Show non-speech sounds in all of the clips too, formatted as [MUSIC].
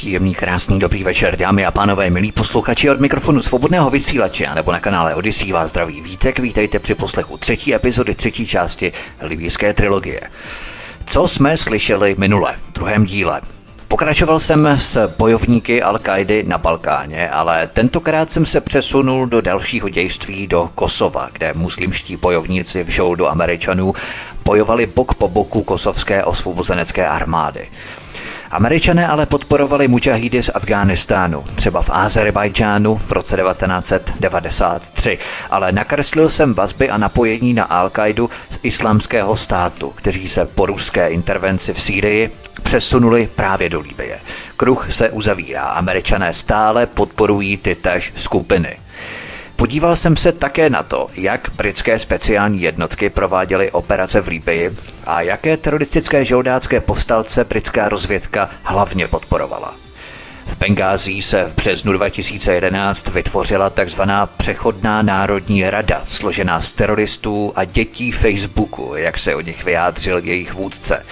Příjemný, krásný, dobrý večer, dámy a pánové, milí posluchači od mikrofonu svobodného vysílače nebo na kanále Odyssey vás zdraví vítek, vítejte při poslechu třetí epizody třetí části libijské trilogie. Co jsme slyšeli minule, v druhém díle? Pokračoval jsem s bojovníky al na Balkáně, ale tentokrát jsem se přesunul do dalšího dějství do Kosova, kde muslimští bojovníci v žoldu Američanů bojovali bok po boku kosovské osvobozenecké armády. Američané ale podporovali mučahídy z Afghánistánu, třeba v Azerbajdžánu v roce 1993, ale nakreslil jsem vazby a napojení na al z islámského státu, kteří se po ruské intervenci v Sýrii přesunuli právě do Líbie. Kruh se uzavírá, američané stále podporují ty též skupiny. Podíval jsem se také na to, jak britské speciální jednotky prováděly operace v Líbii a jaké teroristické žoldácké povstalce britská rozvědka hlavně podporovala. V Bengází se v březnu 2011 vytvořila tzv. Přechodná národní rada, složená z teroristů a dětí Facebooku, jak se o nich vyjádřil jejich vůdce.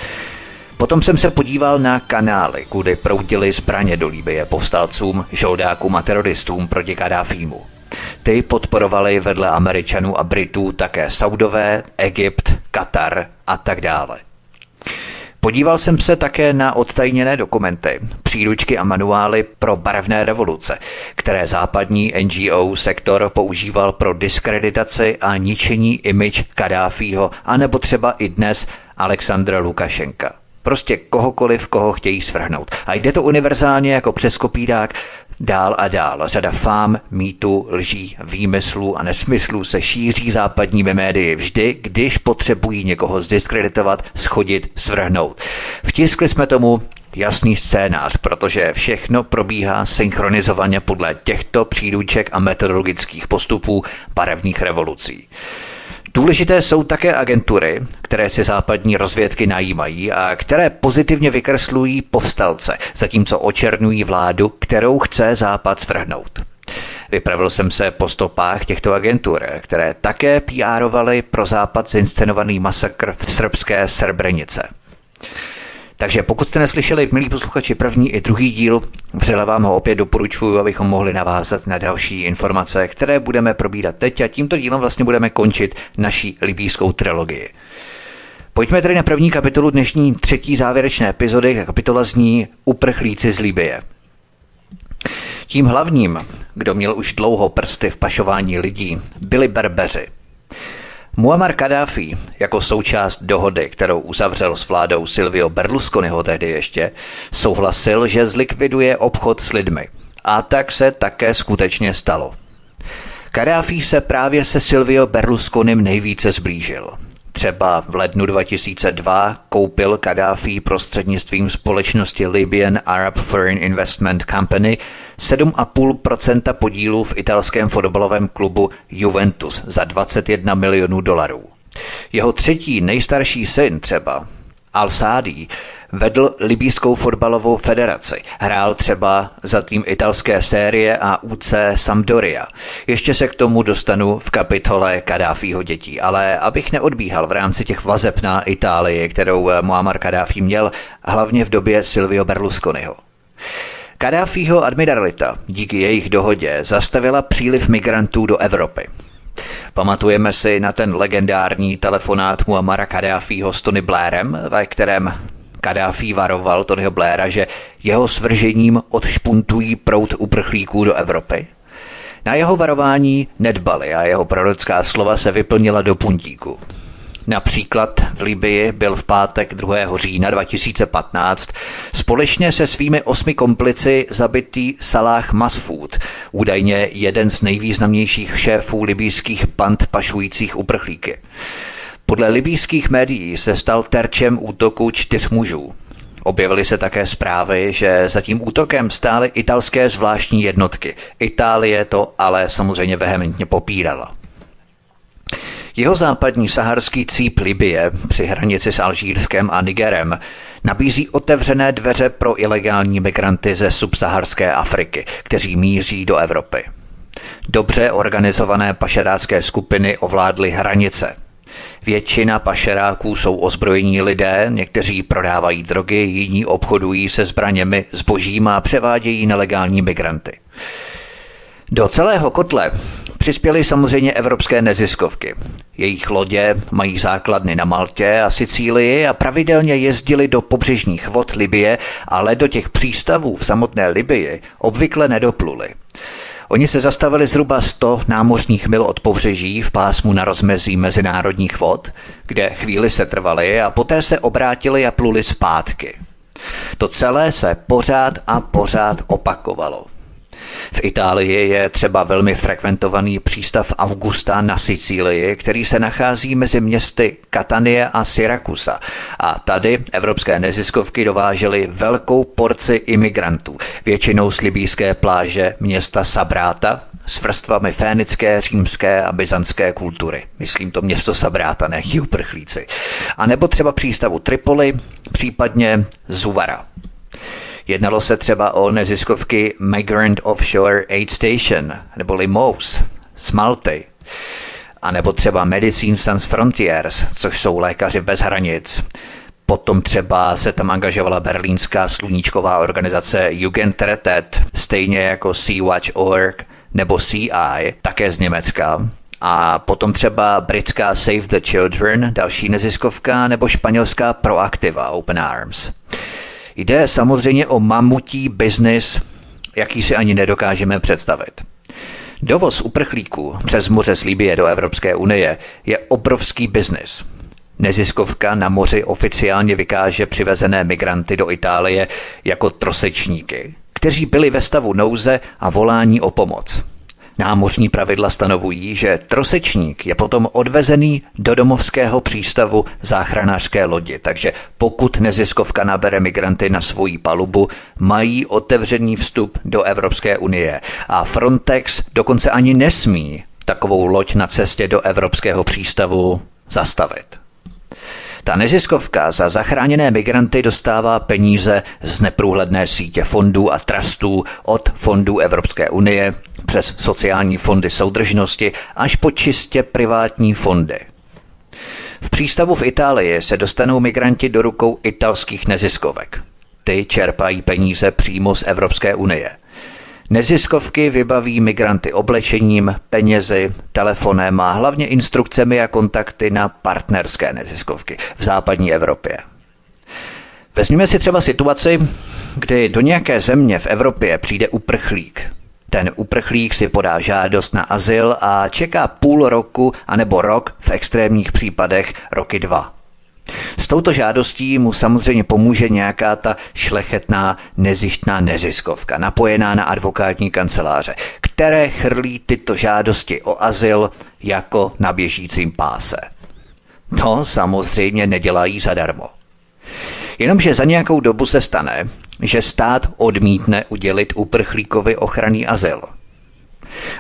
Potom jsem se podíval na kanály, kudy proudily zbraně do Líbie povstalcům, žoldákům a teroristům proti Kadáfímu. Ty podporovali vedle Američanů a Britů také Saudové, Egypt, Katar a tak dále. Podíval jsem se také na odtajněné dokumenty, příručky a manuály pro barevné revoluce, které západní NGO sektor používal pro diskreditaci a ničení image Kadáfího, anebo třeba i dnes Alexandra Lukašenka. Prostě kohokoliv, koho chtějí svrhnout. A jde to univerzálně jako přes kopírák dál a dál. Řada fám, mýtu, lží, výmyslů a nesmyslů se šíří západními médii vždy, když potřebují někoho zdiskreditovat, schodit, svrhnout. Vtiskli jsme tomu jasný scénář, protože všechno probíhá synchronizovaně podle těchto příruček a metodologických postupů barevných revolucí. Důležité jsou také agentury, které si západní rozvědky najímají a které pozitivně vykreslují povstalce, zatímco očernují vládu, kterou chce západ svrhnout. Vypravil jsem se po stopách těchto agentur, které také PRovaly pro západ zinscenovaný masakr v srbské Srebrenice. Takže pokud jste neslyšeli, milí posluchači, první i druhý díl, vřele vám ho opět doporučuji, abychom mohli navázat na další informace, které budeme probírat teď a tímto dílem vlastně budeme končit naší libýskou trilogii. Pojďme tedy na první kapitolu dnešní třetí závěrečné epizody. Kapitola zní Uprchlíci z Libie. Tím hlavním, kdo měl už dlouho prsty v pašování lidí, byli berbeři – Muammar Kadáfi jako součást dohody, kterou uzavřel s vládou Silvio Berlusconiho tehdy ještě, souhlasil, že zlikviduje obchod s lidmi. A tak se také skutečně stalo. Kadáfi se právě se Silvio Berlusconim nejvíce zblížil. Třeba v lednu 2002 koupil Kadáfi prostřednictvím společnosti Libyan Arab Foreign Investment Company 7,5% podílu v italském fotbalovém klubu Juventus za 21 milionů dolarů. Jeho třetí nejstarší syn třeba, Al-Sadi, vedl libýskou fotbalovou federaci. Hrál třeba za tým italské série a UC Sampdoria. Ještě se k tomu dostanu v kapitole Kadáfího dětí, ale abych neodbíhal v rámci těch vazeb na Itálii, kterou Muammar Kadáfi měl, hlavně v době Silvio Berlusconiho. Kadáfího admiralita díky jejich dohodě zastavila příliv migrantů do Evropy. Pamatujeme si na ten legendární telefonát Muammara Kadáfího s Tony Blairem, ve kterém Kadáfi varoval Tonyho Blaira, že jeho svržením odšpuntují prout uprchlíků do Evropy. Na jeho varování nedbali a jeho prorocká slova se vyplnila do puntíku. Například v Libii byl v pátek 2. října 2015 společně se svými osmi komplici zabitý Salah Masfoud, údajně jeden z nejvýznamnějších šéfů libijských band pašujících uprchlíky. Podle libýských médií se stal terčem útoku čtyř mužů. Objevily se také zprávy, že za tím útokem stály italské zvláštní jednotky. Itálie to ale samozřejmě vehementně popírala. Jeho západní saharský cíp Libie při hranici s Alžírskem a Nigerem nabízí otevřené dveře pro ilegální migranty ze subsaharské Afriky, kteří míří do Evropy. Dobře organizované pašerácké skupiny ovládly hranice. Většina pašeráků jsou ozbrojení lidé, někteří prodávají drogy, jiní obchodují se zbraněmi, zbožím a převádějí nelegální migranty. Do celého kotle přispěly samozřejmě evropské neziskovky. Jejich lodě mají základny na Maltě a Sicílii a pravidelně jezdili do pobřežních vod Libie, ale do těch přístavů v samotné Libii obvykle nedopluli. Oni se zastavili zhruba 100 námořních mil od pobřeží v pásmu na rozmezí mezinárodních vod, kde chvíli se trvali a poté se obrátili a pluli zpátky. To celé se pořád a pořád opakovalo. V Itálii je třeba velmi frekventovaný přístav Augusta na Sicílii, který se nachází mezi městy Catanie a Syrakusa. A tady evropské neziskovky dovážely velkou porci imigrantů, většinou z libýské pláže města Sabráta, s vrstvami fénické, římské a byzantské kultury. Myslím to město Sabráta, ne uprchlíci. A nebo třeba přístavu Tripoli, případně Zuvara. Jednalo se třeba o neziskovky Migrant Offshore Aid Station, neboli MOUS, z Malty, a nebo třeba Medicine Sans Frontiers, což jsou lékaři bez hranic. Potom třeba se tam angažovala berlínská sluníčková organizace Jugendrettet, stejně jako Sea-Watch.org nebo CI, také z Německa. A potom třeba britská Save the Children, další neziskovka, nebo španělská Proactiva Open Arms. Jde samozřejmě o mamutí biznis, jaký si ani nedokážeme představit. Dovoz uprchlíků přes moře z Libie do Evropské unie je obrovský biznis. Neziskovka na moři oficiálně vykáže přivezené migranty do Itálie jako trosečníky, kteří byli ve stavu nouze a volání o pomoc. Námořní pravidla stanovují, že trosečník je potom odvezený do domovského přístavu záchranářské lodi, takže pokud neziskovka nabere migranty na svoji palubu, mají otevřený vstup do Evropské unie a Frontex dokonce ani nesmí takovou loď na cestě do evropského přístavu zastavit. Ta neziskovka za zachráněné migranty dostává peníze z neprůhledné sítě fondů a trustů od fondů Evropské unie přes sociální fondy soudržnosti až po čistě privátní fondy. V přístavu v Itálii se dostanou migranti do rukou italských neziskovek. Ty čerpají peníze přímo z Evropské unie – Neziskovky vybaví migranty oblečením, penězi, telefonem a hlavně instrukcemi a kontakty na partnerské neziskovky v západní Evropě. Vezměme si třeba situaci, kdy do nějaké země v Evropě přijde uprchlík. Ten uprchlík si podá žádost na azyl a čeká půl roku anebo rok, v extrémních případech roky dva. S touto žádostí mu samozřejmě pomůže nějaká ta šlechetná nezištná neziskovka, napojená na advokátní kanceláře, které chrlí tyto žádosti o azyl jako na běžícím páse. To samozřejmě nedělají zadarmo. Jenomže za nějakou dobu se stane, že stát odmítne udělit uprchlíkovi ochranný azyl –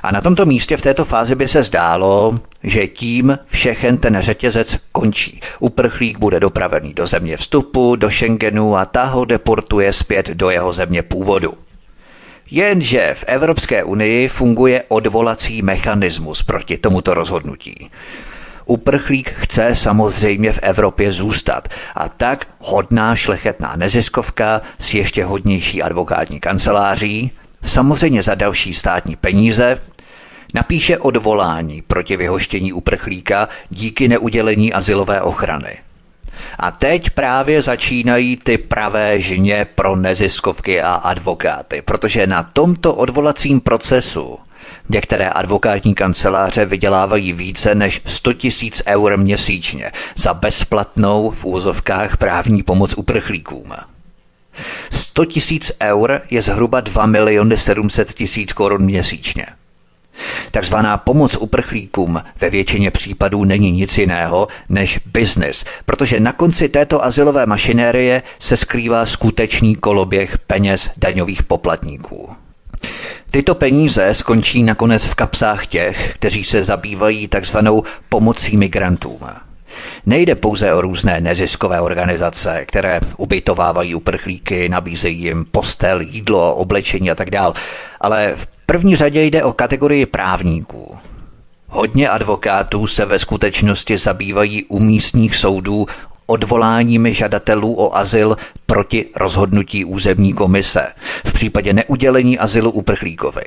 a na tomto místě v této fázi by se zdálo, že tím všechen ten řetězec končí. Uprchlík bude dopravený do země vstupu, do Schengenu a ta ho deportuje zpět do jeho země původu. Jenže v Evropské unii funguje odvolací mechanismus proti tomuto rozhodnutí. Uprchlík chce samozřejmě v Evropě zůstat a tak hodná šlechetná neziskovka s ještě hodnější advokátní kanceláří samozřejmě za další státní peníze, napíše odvolání proti vyhoštění uprchlíka díky neudělení asilové ochrany. A teď právě začínají ty pravé žně pro neziskovky a advokáty, protože na tomto odvolacím procesu Některé advokátní kanceláře vydělávají více než 100 tisíc eur měsíčně za bezplatnou v úzovkách právní pomoc uprchlíkům. 100 tisíc eur je zhruba 2 miliony 700 tisíc korun měsíčně. Takzvaná pomoc uprchlíkům ve většině případů není nic jiného než biznis, protože na konci této asilové mašinérie se skrývá skutečný koloběh peněz daňových poplatníků. Tyto peníze skončí nakonec v kapsách těch, kteří se zabývají takzvanou pomocí migrantům. Nejde pouze o různé neziskové organizace, které ubytovávají uprchlíky, nabízejí jim postel, jídlo, oblečení a tak dál, ale v první řadě jde o kategorii právníků. Hodně advokátů se ve skutečnosti zabývají u místních soudů odvoláními žadatelů o azyl proti rozhodnutí územní komise v případě neudělení azylu uprchlíkovi.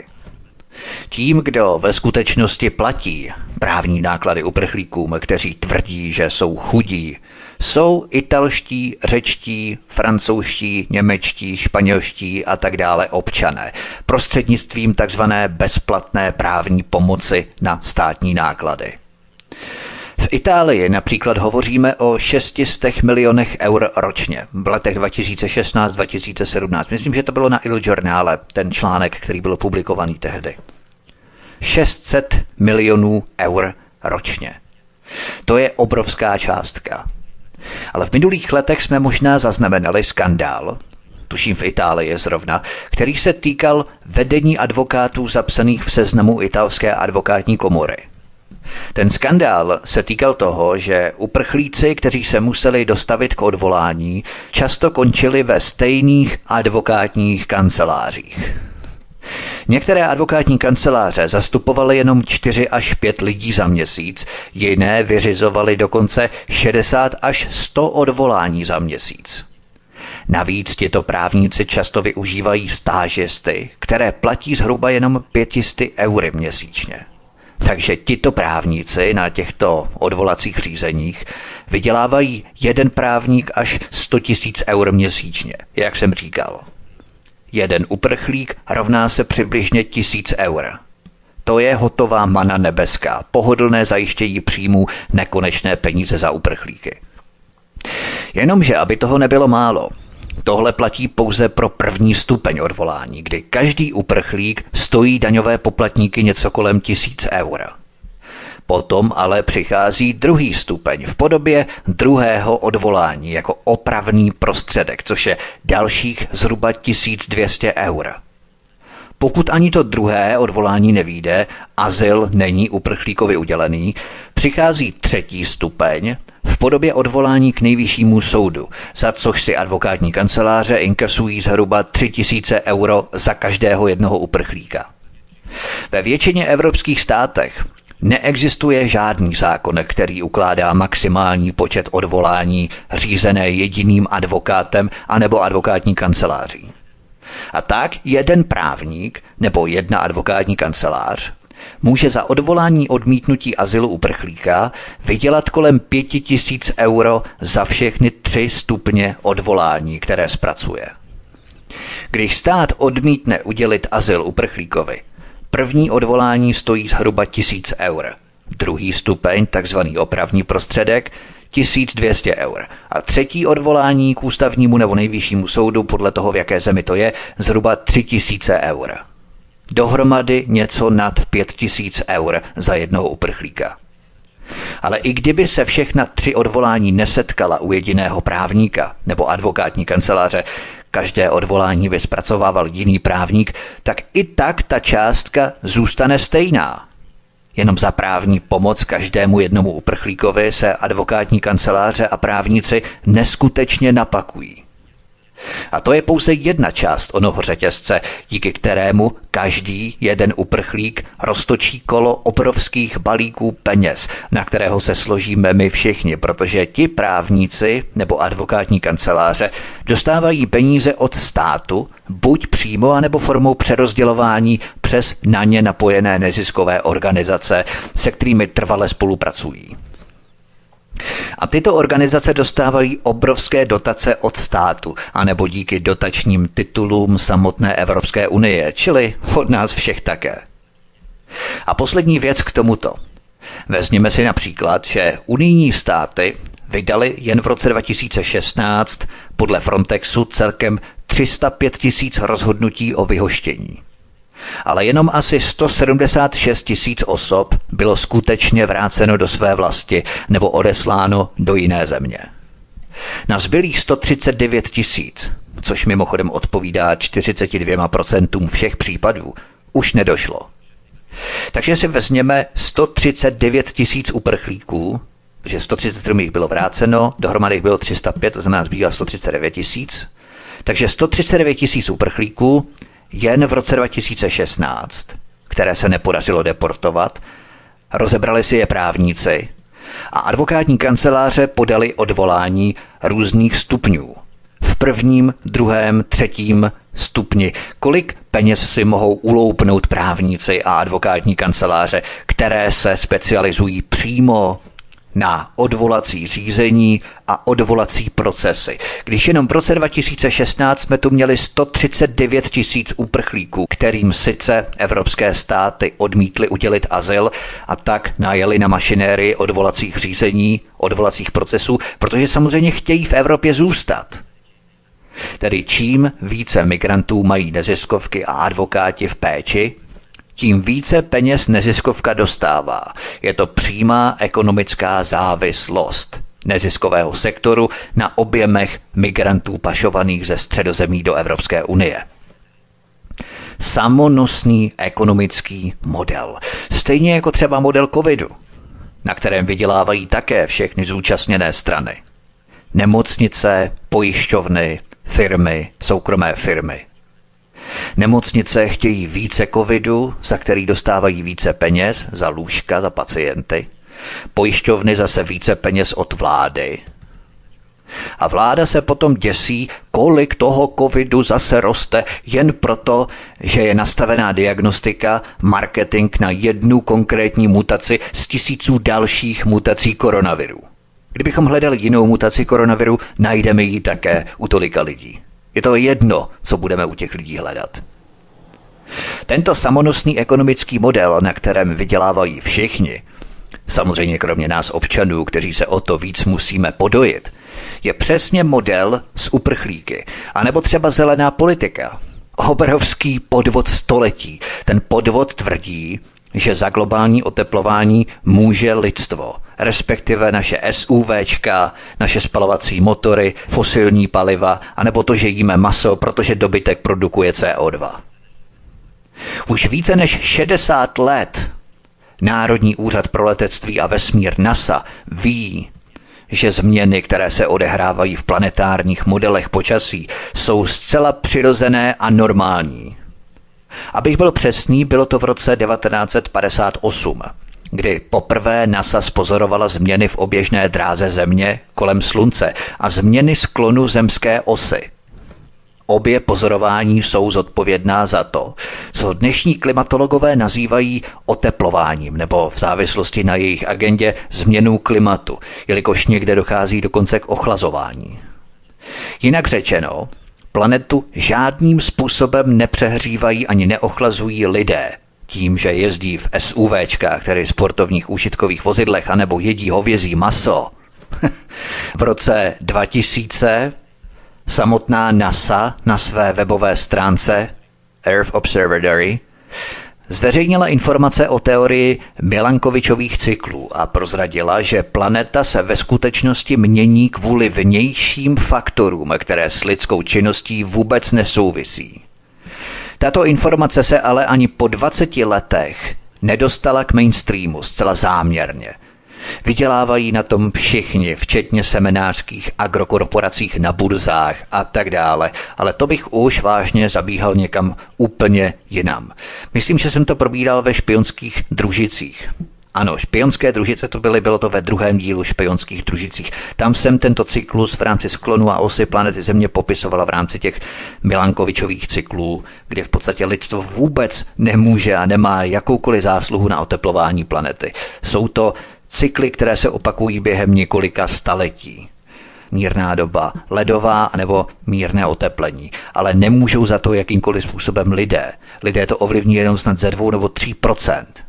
Tím, kdo ve skutečnosti platí právní náklady uprchlíkům, kteří tvrdí, že jsou chudí, jsou italští, řečtí, francouzští, němečtí, španělští a tak dále občané prostřednictvím tzv. bezplatné právní pomoci na státní náklady. V Itálii například hovoříme o 600 milionech eur ročně v letech 2016-2017. Myslím, že to bylo na Il Giornale, ten článek, který byl publikovaný tehdy. 600 milionů eur ročně. To je obrovská částka. Ale v minulých letech jsme možná zaznamenali skandál, tuším v Itálii zrovna, který se týkal vedení advokátů zapsaných v seznamu italské advokátní komory. Ten skandál se týkal toho, že uprchlíci, kteří se museli dostavit k odvolání, často končili ve stejných advokátních kancelářích. Některé advokátní kanceláře zastupovaly jenom 4 až 5 lidí za měsíc, jiné vyřizovaly dokonce 60 až 100 odvolání za měsíc. Navíc tito právníci často využívají stážisty, které platí zhruba jenom 500 eury měsíčně. Takže tito právníci na těchto odvolacích řízeních vydělávají jeden právník až 100 tisíc eur měsíčně, jak jsem říkal. Jeden uprchlík rovná se přibližně tisíc eur. To je hotová mana nebeská, pohodlné zajištění příjmů, nekonečné peníze za uprchlíky. Jenomže, aby toho nebylo málo, Tohle platí pouze pro první stupeň odvolání, kdy každý uprchlík stojí daňové poplatníky něco kolem tisíc eur. Potom ale přichází druhý stupeň v podobě druhého odvolání jako opravný prostředek, což je dalších zhruba 1200 eur. Pokud ani to druhé odvolání nevíde, azyl není uprchlíkovi udělený, přichází třetí stupeň v podobě odvolání k nejvyššímu soudu, za což si advokátní kanceláře inkasují zhruba 3000 euro za každého jednoho uprchlíka. Ve většině evropských státech Neexistuje žádný zákon, který ukládá maximální počet odvolání řízené jediným advokátem anebo advokátní kanceláří. A tak jeden právník nebo jedna advokátní kancelář může za odvolání odmítnutí azylu uprchlíka vydělat kolem 5000 euro za všechny tři stupně odvolání, které zpracuje. Když stát odmítne udělit azyl uprchlíkovi, první odvolání stojí zhruba 1000 eur. Druhý stupeň, takzvaný opravní prostředek, 1200 eur. A třetí odvolání k ústavnímu nebo nejvyššímu soudu, podle toho, v jaké zemi to je, zhruba 3000 eur. Dohromady něco nad 5000 eur za jednoho uprchlíka. Ale i kdyby se všechna tři odvolání nesetkala u jediného právníka nebo advokátní kanceláře, každé odvolání by zpracovával jiný právník, tak i tak ta částka zůstane stejná. Jenom za právní pomoc každému jednomu uprchlíkovi se advokátní kanceláře a právníci neskutečně napakují. A to je pouze jedna část onoho řetězce, díky kterému každý jeden uprchlík roztočí kolo obrovských balíků peněz, na kterého se složíme my všichni, protože ti právníci nebo advokátní kanceláře dostávají peníze od státu, buď přímo, anebo formou přerozdělování přes na ně napojené neziskové organizace, se kterými trvale spolupracují. A tyto organizace dostávají obrovské dotace od státu, anebo díky dotačním titulům samotné Evropské unie, čili od nás všech také. A poslední věc k tomuto. Vezměme si například, že unijní státy vydali jen v roce 2016 podle Frontexu celkem 305 tisíc rozhodnutí o vyhoštění ale jenom asi 176 tisíc osob bylo skutečně vráceno do své vlasti nebo odesláno do jiné země. Na zbylých 139 tisíc což mimochodem odpovídá 42% všech případů, už nedošlo. Takže si vezměme 139 tisíc uprchlíků, že 137 jich bylo vráceno, dohromady jich bylo 305, to znamená zbývá 139 tisíc. Takže 139 tisíc uprchlíků jen v roce 2016, které se nepodařilo deportovat, rozebrali si je právníci a advokátní kanceláře podali odvolání různých stupňů. V prvním, druhém, třetím stupni. Kolik peněz si mohou uloupnout právníci a advokátní kanceláře, které se specializují přímo na odvolací řízení a odvolací procesy. Když jenom v roce 2016 jsme tu měli 139 tisíc uprchlíků, kterým sice evropské státy odmítly udělit azyl a tak najeli na mašinéry odvolacích řízení, odvolacích procesů, protože samozřejmě chtějí v Evropě zůstat. Tedy čím více migrantů mají neziskovky a advokáti v péči, tím více peněz neziskovka dostává. Je to přímá ekonomická závislost neziskového sektoru na objemech migrantů pašovaných ze středozemí do Evropské unie. Samonosný ekonomický model. Stejně jako třeba model covidu, na kterém vydělávají také všechny zúčastněné strany. Nemocnice, pojišťovny, firmy, soukromé firmy. Nemocnice chtějí více covidu, za který dostávají více peněz, za lůžka, za pacienty. Pojišťovny zase více peněz od vlády. A vláda se potom děsí, kolik toho covidu zase roste jen proto, že je nastavená diagnostika, marketing na jednu konkrétní mutaci z tisíců dalších mutací koronaviru. Kdybychom hledali jinou mutaci koronaviru, najdeme ji také u tolika lidí. Je to jedno, co budeme u těch lidí hledat. Tento samonosný ekonomický model, na kterém vydělávají všichni, samozřejmě kromě nás občanů, kteří se o to víc musíme podojit, je přesně model s uprchlíky, anebo třeba zelená politika. Obrovský podvod století. Ten podvod tvrdí, že za globální oteplování může lidstvo, respektive naše SUVčka, naše spalovací motory, fosilní paliva, anebo to, že jíme maso, protože dobytek produkuje CO2. Už více než 60 let Národní úřad pro letectví a vesmír NASA ví, že změny, které se odehrávají v planetárních modelech počasí, jsou zcela přirozené a normální. Abych byl přesný, bylo to v roce 1958, kdy poprvé NASA spozorovala změny v oběžné dráze Země kolem Slunce a změny sklonu zemské osy. Obě pozorování jsou zodpovědná za to, co dnešní klimatologové nazývají oteplováním nebo v závislosti na jejich agendě změnou klimatu, jelikož někde dochází dokonce k ochlazování. Jinak řečeno, Planetu žádným způsobem nepřehřívají ani neochlazují lidé, tím, že jezdí v SUVčkách, tedy sportovních užitkových vozidlech, anebo jedí hovězí maso. [LAUGHS] v roce 2000 samotná NASA na své webové stránce Earth Observatory zveřejnila informace o teorii Milankovičových cyklů a prozradila, že planeta se ve skutečnosti mění kvůli vnějším faktorům, které s lidskou činností vůbec nesouvisí. Tato informace se ale ani po 20 letech nedostala k mainstreamu zcela záměrně – Vydělávají na tom všichni, včetně seminářských agrokorporacích na burzách a tak dále, ale to bych už vážně zabíhal někam úplně jinam. Myslím, že jsem to probíral ve špionských družicích. Ano, špionské družice to byly, bylo to ve druhém dílu špionských družicích. Tam jsem tento cyklus v rámci sklonu a osy planety Země popisovala v rámci těch Milankovičových cyklů, kde v podstatě lidstvo vůbec nemůže a nemá jakoukoliv zásluhu na oteplování planety. Jsou to cykly, které se opakují během několika staletí. Mírná doba, ledová nebo mírné oteplení, ale nemůžou za to jakýmkoliv způsobem lidé. Lidé to ovlivní jenom snad ze dvou nebo tří procent.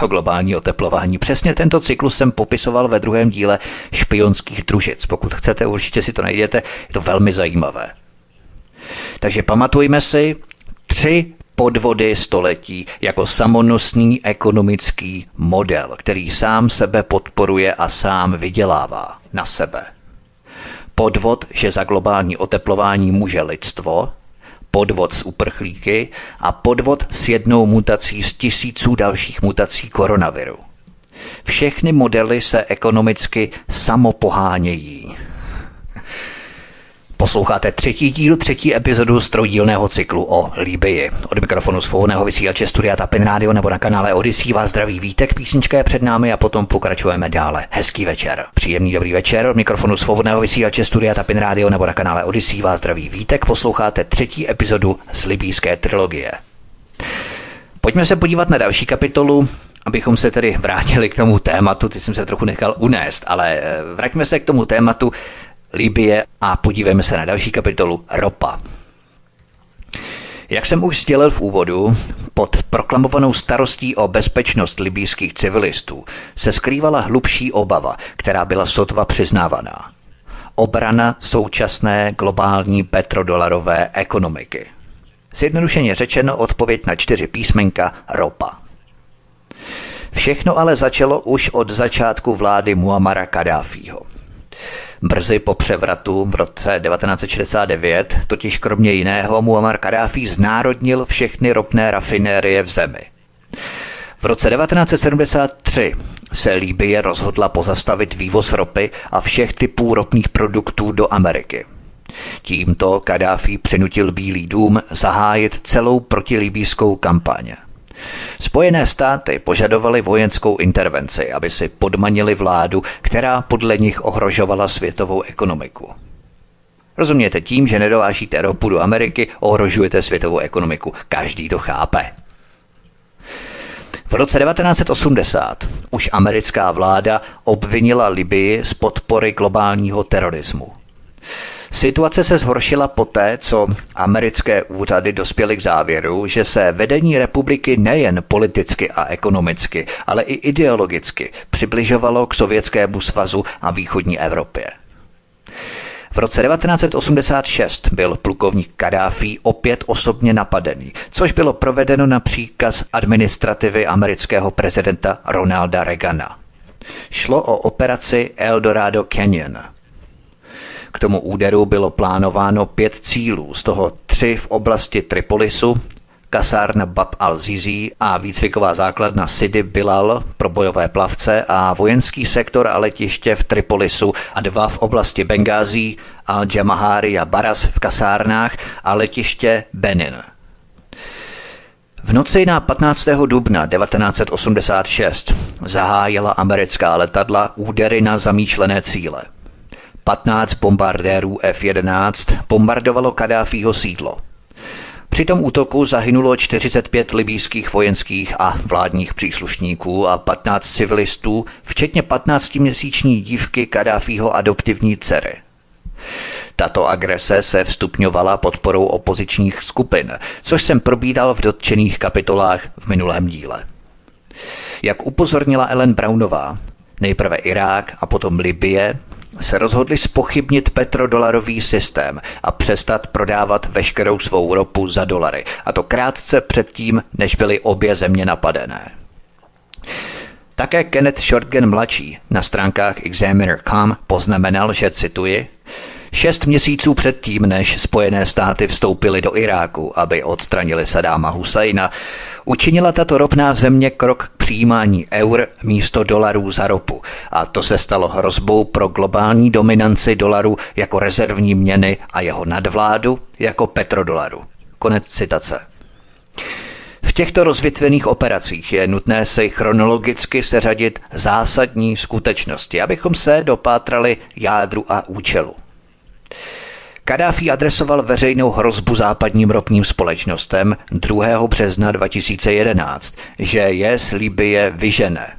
To globální oteplování. Přesně tento cyklus jsem popisoval ve druhém díle špionských družic. Pokud chcete, určitě si to najděte, je to velmi zajímavé. Takže pamatujme si, tři podvody století jako samonosný ekonomický model, který sám sebe podporuje a sám vydělává na sebe. podvod, že za globální oteplování může lidstvo, podvod s uprchlíky a podvod s jednou mutací z tisíců dalších mutací koronaviru. Všechny modely se ekonomicky samopohánějí. Posloucháte třetí díl, třetí epizodu z trojdílného cyklu o Líbii. Od mikrofonu svobodného vysílače Studia Tapin Radio nebo na kanále Odyssey vás zdraví vítek, písnička je před námi a potom pokračujeme dále. Hezký večer. Příjemný dobrý večer od mikrofonu svobodného vysílače Studia Tapin Radio nebo na kanále Odyssey vás zdraví vítek. Posloucháte třetí epizodu z libýské trilogie. Pojďme se podívat na další kapitolu, abychom se tedy vrátili k tomu tématu, ty jsem se trochu nechal unést, ale eh, vraťme se k tomu tématu, Libie a podívejme se na další kapitolu Ropa. Jak jsem už sdělil v úvodu, pod proklamovanou starostí o bezpečnost libýských civilistů se skrývala hlubší obava, která byla sotva přiznávaná. Obrana současné globální petrodolarové ekonomiky. Zjednodušeně řečeno odpověď na čtyři písmenka ropa. Všechno ale začalo už od začátku vlády Muamara Kadáfího. Brzy po převratu v roce 1969 totiž kromě jiného Muammar Kadáfi znárodnil všechny ropné rafinérie v zemi. V roce 1973 se Líbie rozhodla pozastavit vývoz ropy a všech typů ropných produktů do Ameriky. Tímto Kadáfi přinutil Bílý dům zahájit celou protilíbískou kampaň. Spojené státy požadovaly vojenskou intervenci, aby si podmanili vládu, která podle nich ohrožovala světovou ekonomiku. Rozumějte tím, že nedovážíte ropu do Ameriky, ohrožujete světovou ekonomiku. Každý to chápe. V roce 1980 už americká vláda obvinila Libii z podpory globálního terorismu. Situace se zhoršila poté, co americké úřady dospěly k závěru, že se vedení republiky nejen politicky a ekonomicky, ale i ideologicky přibližovalo k Sovětskému svazu a východní Evropě. V roce 1986 byl plukovník Kadáfi opět osobně napadený, což bylo provedeno na příkaz administrativy amerického prezidenta Ronalda Reagana. Šlo o operaci Eldorado Canyon – k tomu úderu bylo plánováno pět cílů, z toho tři v oblasti Tripolisu, kasárna Bab al-Zizi a výcviková základna Sidi Bilal pro bojové plavce a vojenský sektor a letiště v Tripolisu a dva v oblasti Bengází, al-Jamahari a Baras v kasárnách a letiště Benin. V noci na 15. dubna 1986 zahájila americká letadla údery na zamýšlené cíle – 15 bombardérů F-11 bombardovalo Kadáfího sídlo. Při tom útoku zahynulo 45 libýských vojenských a vládních příslušníků a 15 civilistů, včetně 15-měsíční dívky Kadáfího adoptivní dcery. Tato agrese se vstupňovala podporou opozičních skupin, což jsem probídal v dotčených kapitolách v minulém díle. Jak upozornila Ellen Brownová, nejprve Irák a potom Libie se rozhodli spochybnit petrodolarový systém a přestat prodávat veškerou svou ropu za dolary, a to krátce předtím, než byly obě země napadené. Také Kenneth Shortgen mladší na stránkách Examiner.com poznamenal, že cituji, Šest měsíců předtím, než Spojené státy vstoupily do Iráku, aby odstranili Sadáma Husajna, učinila tato ropná země krok k přijímání eur místo dolarů za ropu. A to se stalo hrozbou pro globální dominanci dolaru jako rezervní měny a jeho nadvládu jako petrodolaru. Konec citace. V těchto rozvětvených operacích je nutné se chronologicky seřadit zásadní skutečnosti, abychom se dopátrali jádru a účelu. Kadáfi adresoval veřejnou hrozbu západním ropným společnostem 2. března 2011, že je z Libie vyžené.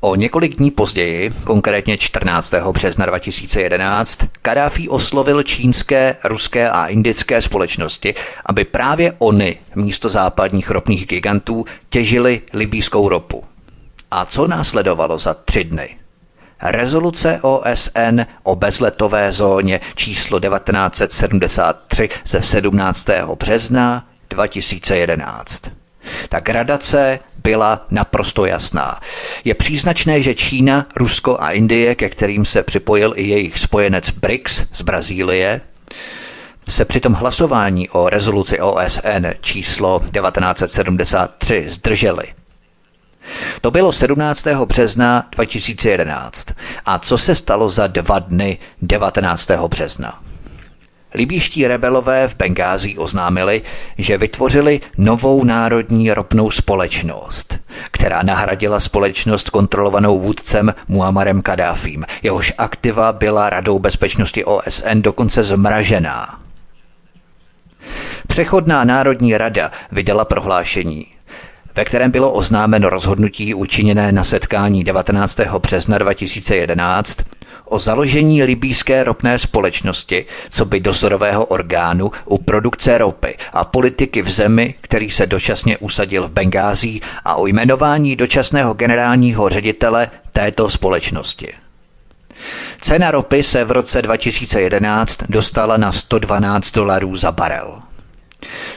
O několik dní později, konkrétně 14. března 2011, Kadáfi oslovil čínské, ruské a indické společnosti, aby právě oni místo západních ropných gigantů těžili libýskou ropu. A co následovalo za tři dny? Rezoluce OSN o bezletové zóně číslo 1973 ze 17. března 2011. Ta gradace byla naprosto jasná. Je příznačné, že Čína, Rusko a Indie, ke kterým se připojil i jejich spojenec BRICS z Brazílie, se při tom hlasování o rezoluci OSN číslo 1973 zdrželi. To bylo 17. března 2011. A co se stalo za dva dny 19. března? Libýští rebelové v Bengází oznámili, že vytvořili novou národní ropnou společnost, která nahradila společnost kontrolovanou vůdcem Muammarem Kadáfím. Jehož aktiva byla Radou bezpečnosti OSN dokonce zmražená. Přechodná národní rada vydala prohlášení, ve kterém bylo oznámeno rozhodnutí učiněné na setkání 19. března 2011 o založení libýské ropné společnosti, co by dozorového orgánu u produkce ropy a politiky v zemi, který se dočasně usadil v Bengází a o jmenování dočasného generálního ředitele této společnosti. Cena ropy se v roce 2011 dostala na 112 dolarů za barel.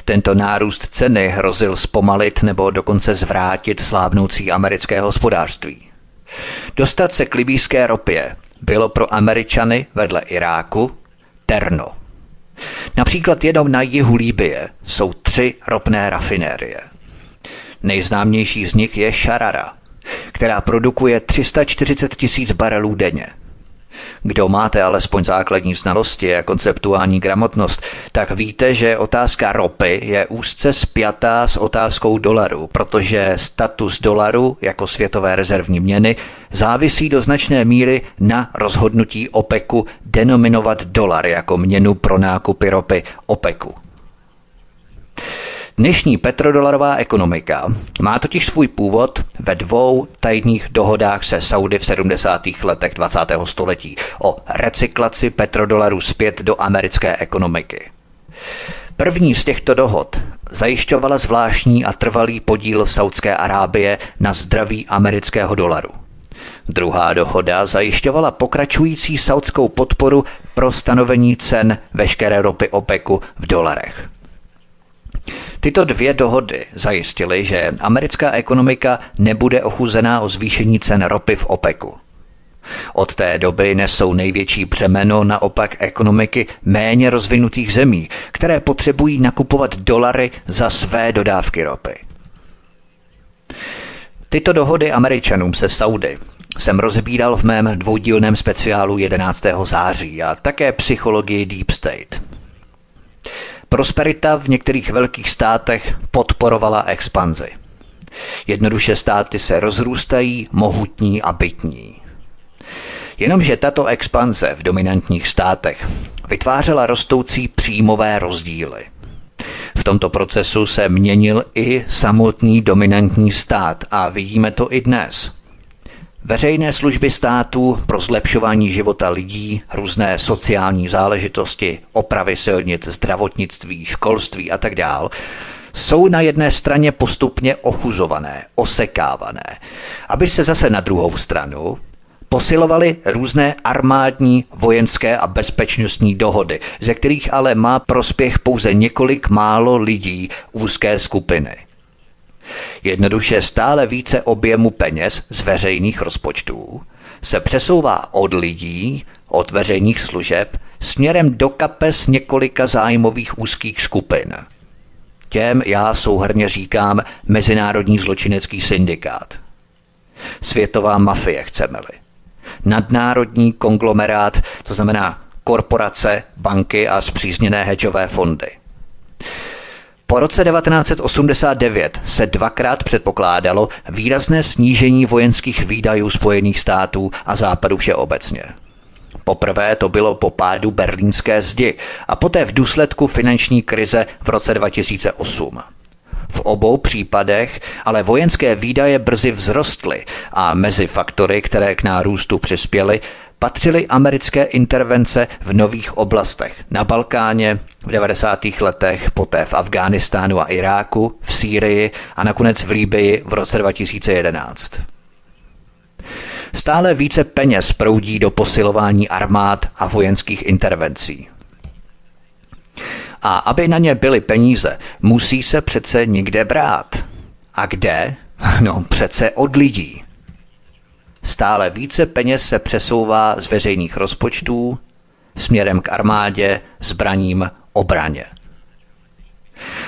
Tento nárůst ceny hrozil zpomalit nebo dokonce zvrátit slábnoucí americké hospodářství. Dostat se k libýské ropě bylo pro Američany vedle Iráku terno. Například jenom na jihu Líbie jsou tři ropné rafinérie. Nejznámější z nich je Sharara, která produkuje 340 tisíc barelů denně – kdo máte alespoň základní znalosti a konceptuální gramotnost, tak víte, že otázka ropy je úzce spjatá s otázkou dolaru, protože status dolaru jako světové rezervní měny závisí do značné míry na rozhodnutí OPECu denominovat dolar jako měnu pro nákupy ropy OPECu. Dnešní petrodolarová ekonomika má totiž svůj původ ve dvou tajných dohodách se Saudy v 70. letech 20. století o recyklaci petrodolarů zpět do americké ekonomiky. První z těchto dohod zajišťovala zvláštní a trvalý podíl Saudské Arábie na zdraví amerického dolaru. Druhá dohoda zajišťovala pokračující saudskou podporu pro stanovení cen veškeré ropy OPECu v dolarech. Tyto dvě dohody zajistily, že americká ekonomika nebude ochuzená o zvýšení cen ropy v OPECu. Od té doby nesou největší břemeno naopak ekonomiky méně rozvinutých zemí, které potřebují nakupovat dolary za své dodávky ropy. Tyto dohody Američanům se Saudy jsem rozbíral v mém dvoudílném speciálu 11. září a také psychologii Deep State. Prosperita v některých velkých státech podporovala expanzi. Jednoduše státy se rozrůstají, mohutní a bytní. Jenomže tato expanze v dominantních státech vytvářela rostoucí příjmové rozdíly. V tomto procesu se měnil i samotný dominantní stát a vidíme to i dnes – Veřejné služby států pro zlepšování života lidí, různé sociální záležitosti, opravy silnic, zdravotnictví, školství a tak dál, jsou na jedné straně postupně ochuzované, osekávané, aby se zase na druhou stranu posilovaly různé armádní, vojenské a bezpečnostní dohody, ze kterých ale má prospěch pouze několik málo lidí úzké skupiny – Jednoduše stále více objemu peněz z veřejných rozpočtů se přesouvá od lidí, od veřejných služeb, směrem do kapes několika zájmových úzkých skupin. Těm já souhrně říkám Mezinárodní zločinecký syndikát. Světová mafie, chceme-li. Nadnárodní konglomerát, to znamená korporace, banky a zpřízněné hedžové fondy. Po roce 1989 se dvakrát předpokládalo výrazné snížení vojenských výdajů Spojených států a západu všeobecně. Poprvé to bylo po pádu berlínské zdi a poté v důsledku finanční krize v roce 2008. V obou případech ale vojenské výdaje brzy vzrostly a mezi faktory, které k nárůstu přispěly, patřily americké intervence v nových oblastech. Na Balkáně v 90. letech, poté v Afghánistánu a Iráku, v Sýrii a nakonec v Líbii v roce 2011. Stále více peněz proudí do posilování armád a vojenských intervencí. A aby na ně byly peníze, musí se přece někde brát. A kde? [LAUGHS] No přece od lidí. Stále více peněz se přesouvá z veřejných rozpočtů směrem k armádě, zbraním, obraně.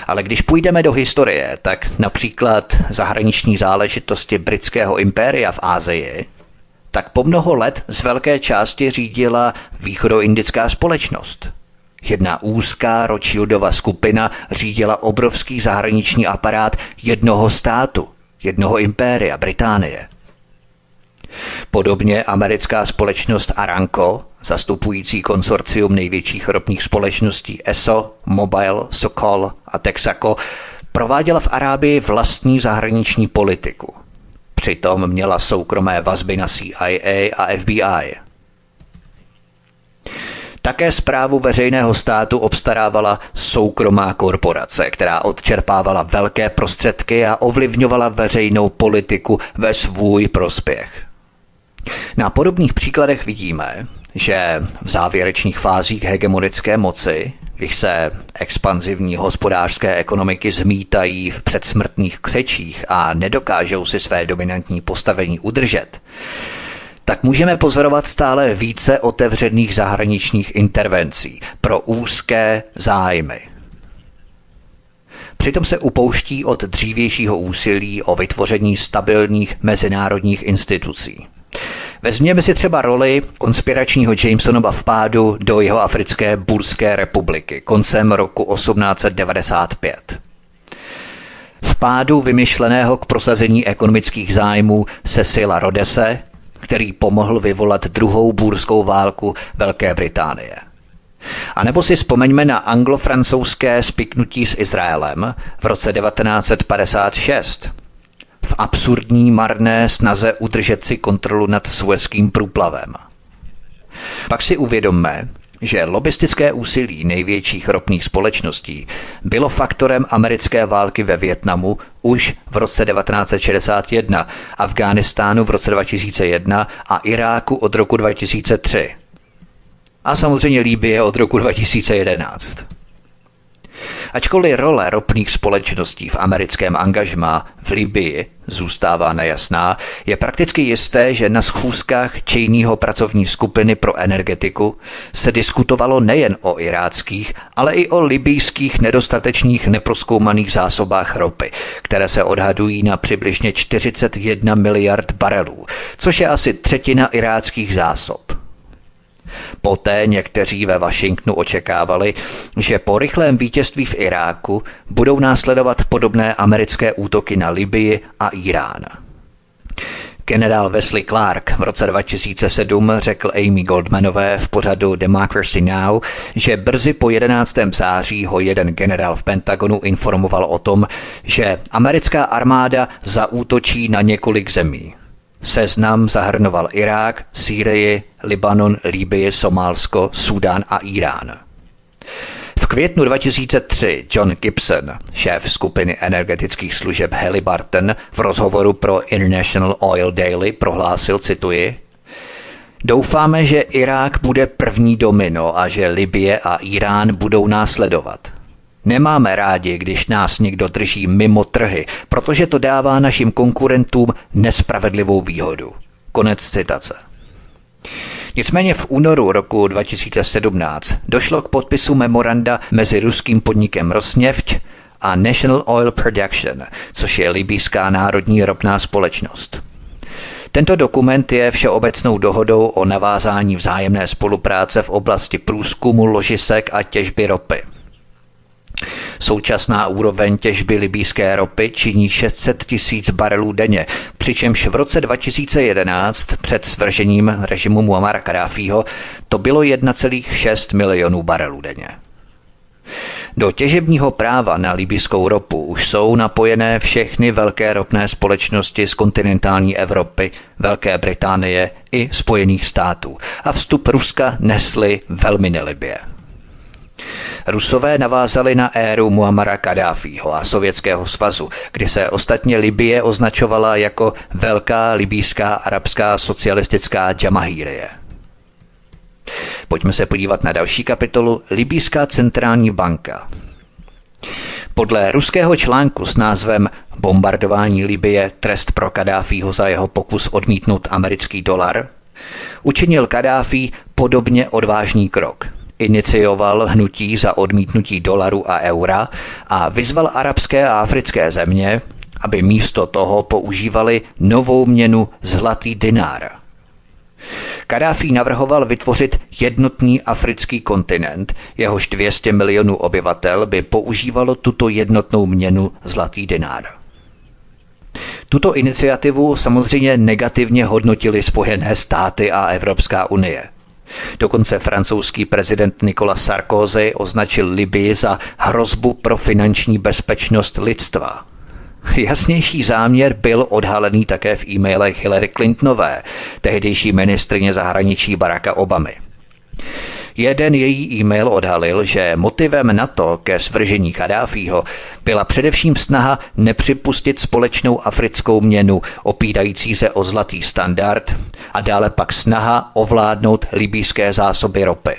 Ale když půjdeme do historie, tak například zahraniční záležitosti britského impéria v Ázii, tak po mnoho let z velké části řídila východoindická společnost. Jedna úzká Rothschildova skupina řídila obrovský zahraniční aparát jednoho státu, jednoho impéria, Británie. Podobně americká společnost Aranco, zastupující konsorcium největších ropných společností ESO, Mobile, Sokol a Texaco, prováděla v Arábii vlastní zahraniční politiku. Přitom měla soukromé vazby na CIA a FBI. Také zprávu veřejného státu obstarávala soukromá korporace, která odčerpávala velké prostředky a ovlivňovala veřejnou politiku ve svůj prospěch. Na podobných příkladech vidíme, že v závěrečných fázích hegemonické moci, když se expanzivní hospodářské ekonomiky zmítají v předsmrtných křečích a nedokážou si své dominantní postavení udržet, tak můžeme pozorovat stále více otevřených zahraničních intervencí pro úzké zájmy. Přitom se upouští od dřívějšího úsilí o vytvoření stabilních mezinárodních institucí. Vezměme si třeba roli konspiračního Jamesonova vpádu do jeho africké Burské republiky koncem roku 1895. Vpádu vymyšleného k prosazení ekonomických zájmů Cecila Rodese, který pomohl vyvolat druhou bůrskou válku Velké Británie. A nebo si vzpomeňme na anglo-francouzské spiknutí s Izraelem v roce 1956, absurdní marné snaze udržet si kontrolu nad suezkým průplavem. Pak si uvědomme, že lobistické úsilí největších ropných společností bylo faktorem americké války ve Větnamu už v roce 1961, Afghánistánu v roce 2001 a Iráku od roku 2003. A samozřejmě Líbie od roku 2011. Ačkoliv role ropných společností v americkém angažmá v Libii zůstává nejasná, je prakticky jisté, že na schůzkách čejního pracovní skupiny pro energetiku se diskutovalo nejen o iráckých, ale i o libijských nedostatečných neproskoumaných zásobách ropy, které se odhadují na přibližně 41 miliard barelů, což je asi třetina iráckých zásob. Poté někteří ve Washingtonu očekávali, že po rychlém vítězství v Iráku budou následovat podobné americké útoky na Libii a Irán. Generál Wesley Clark v roce 2007 řekl Amy Goldmanové v pořadu Democracy Now, že brzy po 11. září ho jeden generál v Pentagonu informoval o tom, že americká armáda zaútočí na několik zemí. Seznam zahrnoval Irák, Sýrii, Libanon, Líbii, Somálsko, Sudán a Irán. V květnu 2003 John Gibson, šéf skupiny energetických služeb Halliburton, v rozhovoru pro International Oil Daily prohlásil, cituji, Doufáme, že Irák bude první domino a že Libie a Irán budou následovat. Nemáme rádi, když nás někdo drží mimo trhy, protože to dává našim konkurentům nespravedlivou výhodu. Konec citace. Nicméně v únoru roku 2017 došlo k podpisu memoranda mezi ruským podnikem Rosneft a National Oil Production, což je libýská národní ropná společnost. Tento dokument je všeobecnou dohodou o navázání vzájemné spolupráce v oblasti průzkumu ložisek a těžby ropy. Současná úroveň těžby libýské ropy činí 600 tisíc barelů denně, přičemž v roce 2011 před svržením režimu Muammara Kadáfího to bylo 1,6 milionů barelů denně. Do těžebního práva na libyskou ropu už jsou napojené všechny velké ropné společnosti z kontinentální Evropy, Velké Británie i Spojených států a vstup Ruska nesli velmi nelibě. Rusové navázali na éru Muammara Kadáfího a Sovětského svazu, kdy se ostatně Libie označovala jako Velká libýská arabská socialistická Jamahírie. Pojďme se podívat na další kapitolu Libýská centrální banka. Podle ruského článku s názvem Bombardování Libie trest pro Kadáfího za jeho pokus odmítnout americký dolar učinil Kadáfi podobně odvážný krok. Inicioval hnutí za odmítnutí dolaru a eura a vyzval arabské a africké země, aby místo toho používali novou měnu zlatý dinár – Kadáfi navrhoval vytvořit jednotný africký kontinent, jehož 200 milionů obyvatel by používalo tuto jednotnou měnu zlatý dinár. Tuto iniciativu samozřejmě negativně hodnotili Spojené státy a Evropská unie. Dokonce francouzský prezident Nicolas Sarkozy označil Libii za hrozbu pro finanční bezpečnost lidstva. Jasnější záměr byl odhalený také v e-mailech Hillary Clintonové, tehdejší ministrině zahraničí Baracka Obamy. Jeden její e-mail odhalil, že motivem NATO ke svržení Kadáfího byla především snaha nepřipustit společnou africkou měnu opírající se o zlatý standard a dále pak snaha ovládnout libýské zásoby ropy.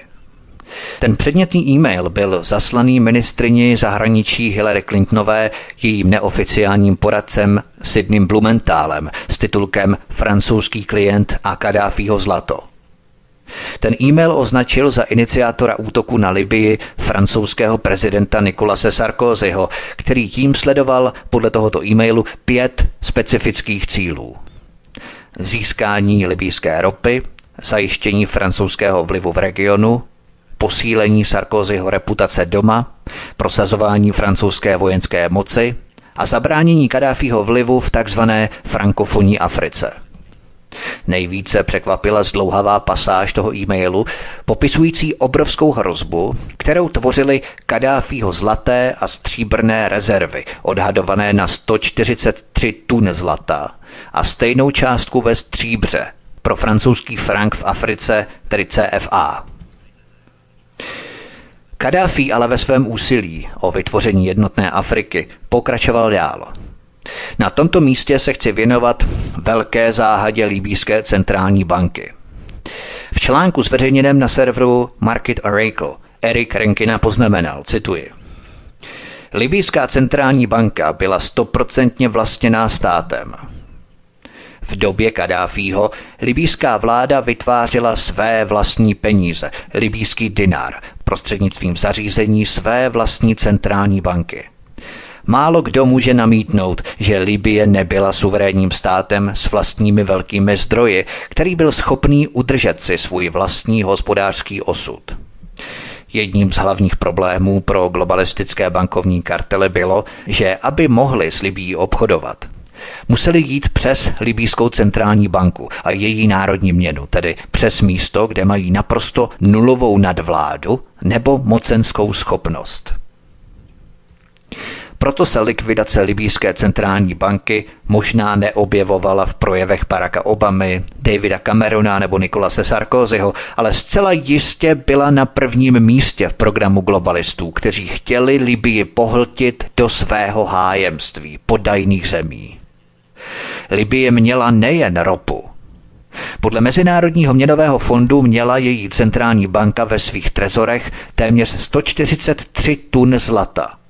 Ten předmětný e-mail byl zaslaný ministrině zahraničí Hillary Clintonové jejím neoficiálním poradcem Sidneym Blumentálem s titulkem Francouzský klient a Kadáfího zlato. Ten e-mail označil za iniciátora útoku na Libii francouzského prezidenta Nikolase Sarkozyho, který tím sledoval podle tohoto e-mailu pět specifických cílů. Získání libijské ropy, zajištění francouzského vlivu v regionu, posílení Sarkozyho reputace doma, prosazování francouzské vojenské moci a zabránění Kadáfího vlivu v tzv. frankofonní Africe. Nejvíce překvapila zdlouhavá pasáž toho e-mailu, popisující obrovskou hrozbu, kterou tvořily Kadáfího zlaté a stříbrné rezervy, odhadované na 143 tun zlata a stejnou částku ve stříbře pro francouzský frank v Africe, tedy CFA. Kadáfi ale ve svém úsilí o vytvoření jednotné Afriky pokračoval dál. Na tomto místě se chci věnovat velké záhadě Líbíské centrální banky. V článku zveřejněném na serveru Market Oracle Erik Renkina poznamenal, cituji, Libýská centrální banka byla stoprocentně vlastněná státem. V době Kadáfího libýská vláda vytvářela své vlastní peníze, libýský dinar, prostřednictvím zařízení své vlastní centrální banky. Málo kdo může namítnout, že Libie nebyla suverénním státem s vlastními velkými zdroji, který byl schopný udržet si svůj vlastní hospodářský osud. Jedním z hlavních problémů pro globalistické bankovní kartely bylo, že aby mohli s Libí obchodovat, museli jít přes libýskou centrální banku a její národní měnu, tedy přes místo, kde mají naprosto nulovou nadvládu nebo mocenskou schopnost. Proto se likvidace libýské centrální banky možná neobjevovala v projevech Baracka Obamy, Davida Camerona nebo Nikolase Sarkozyho, ale zcela jistě byla na prvním místě v programu globalistů, kteří chtěli Libii pohltit do svého hájemství podajných zemí. Libie měla nejen ropu. Podle Mezinárodního měnového fondu měla její centrální banka ve svých trezorech téměř 143 tun zlata.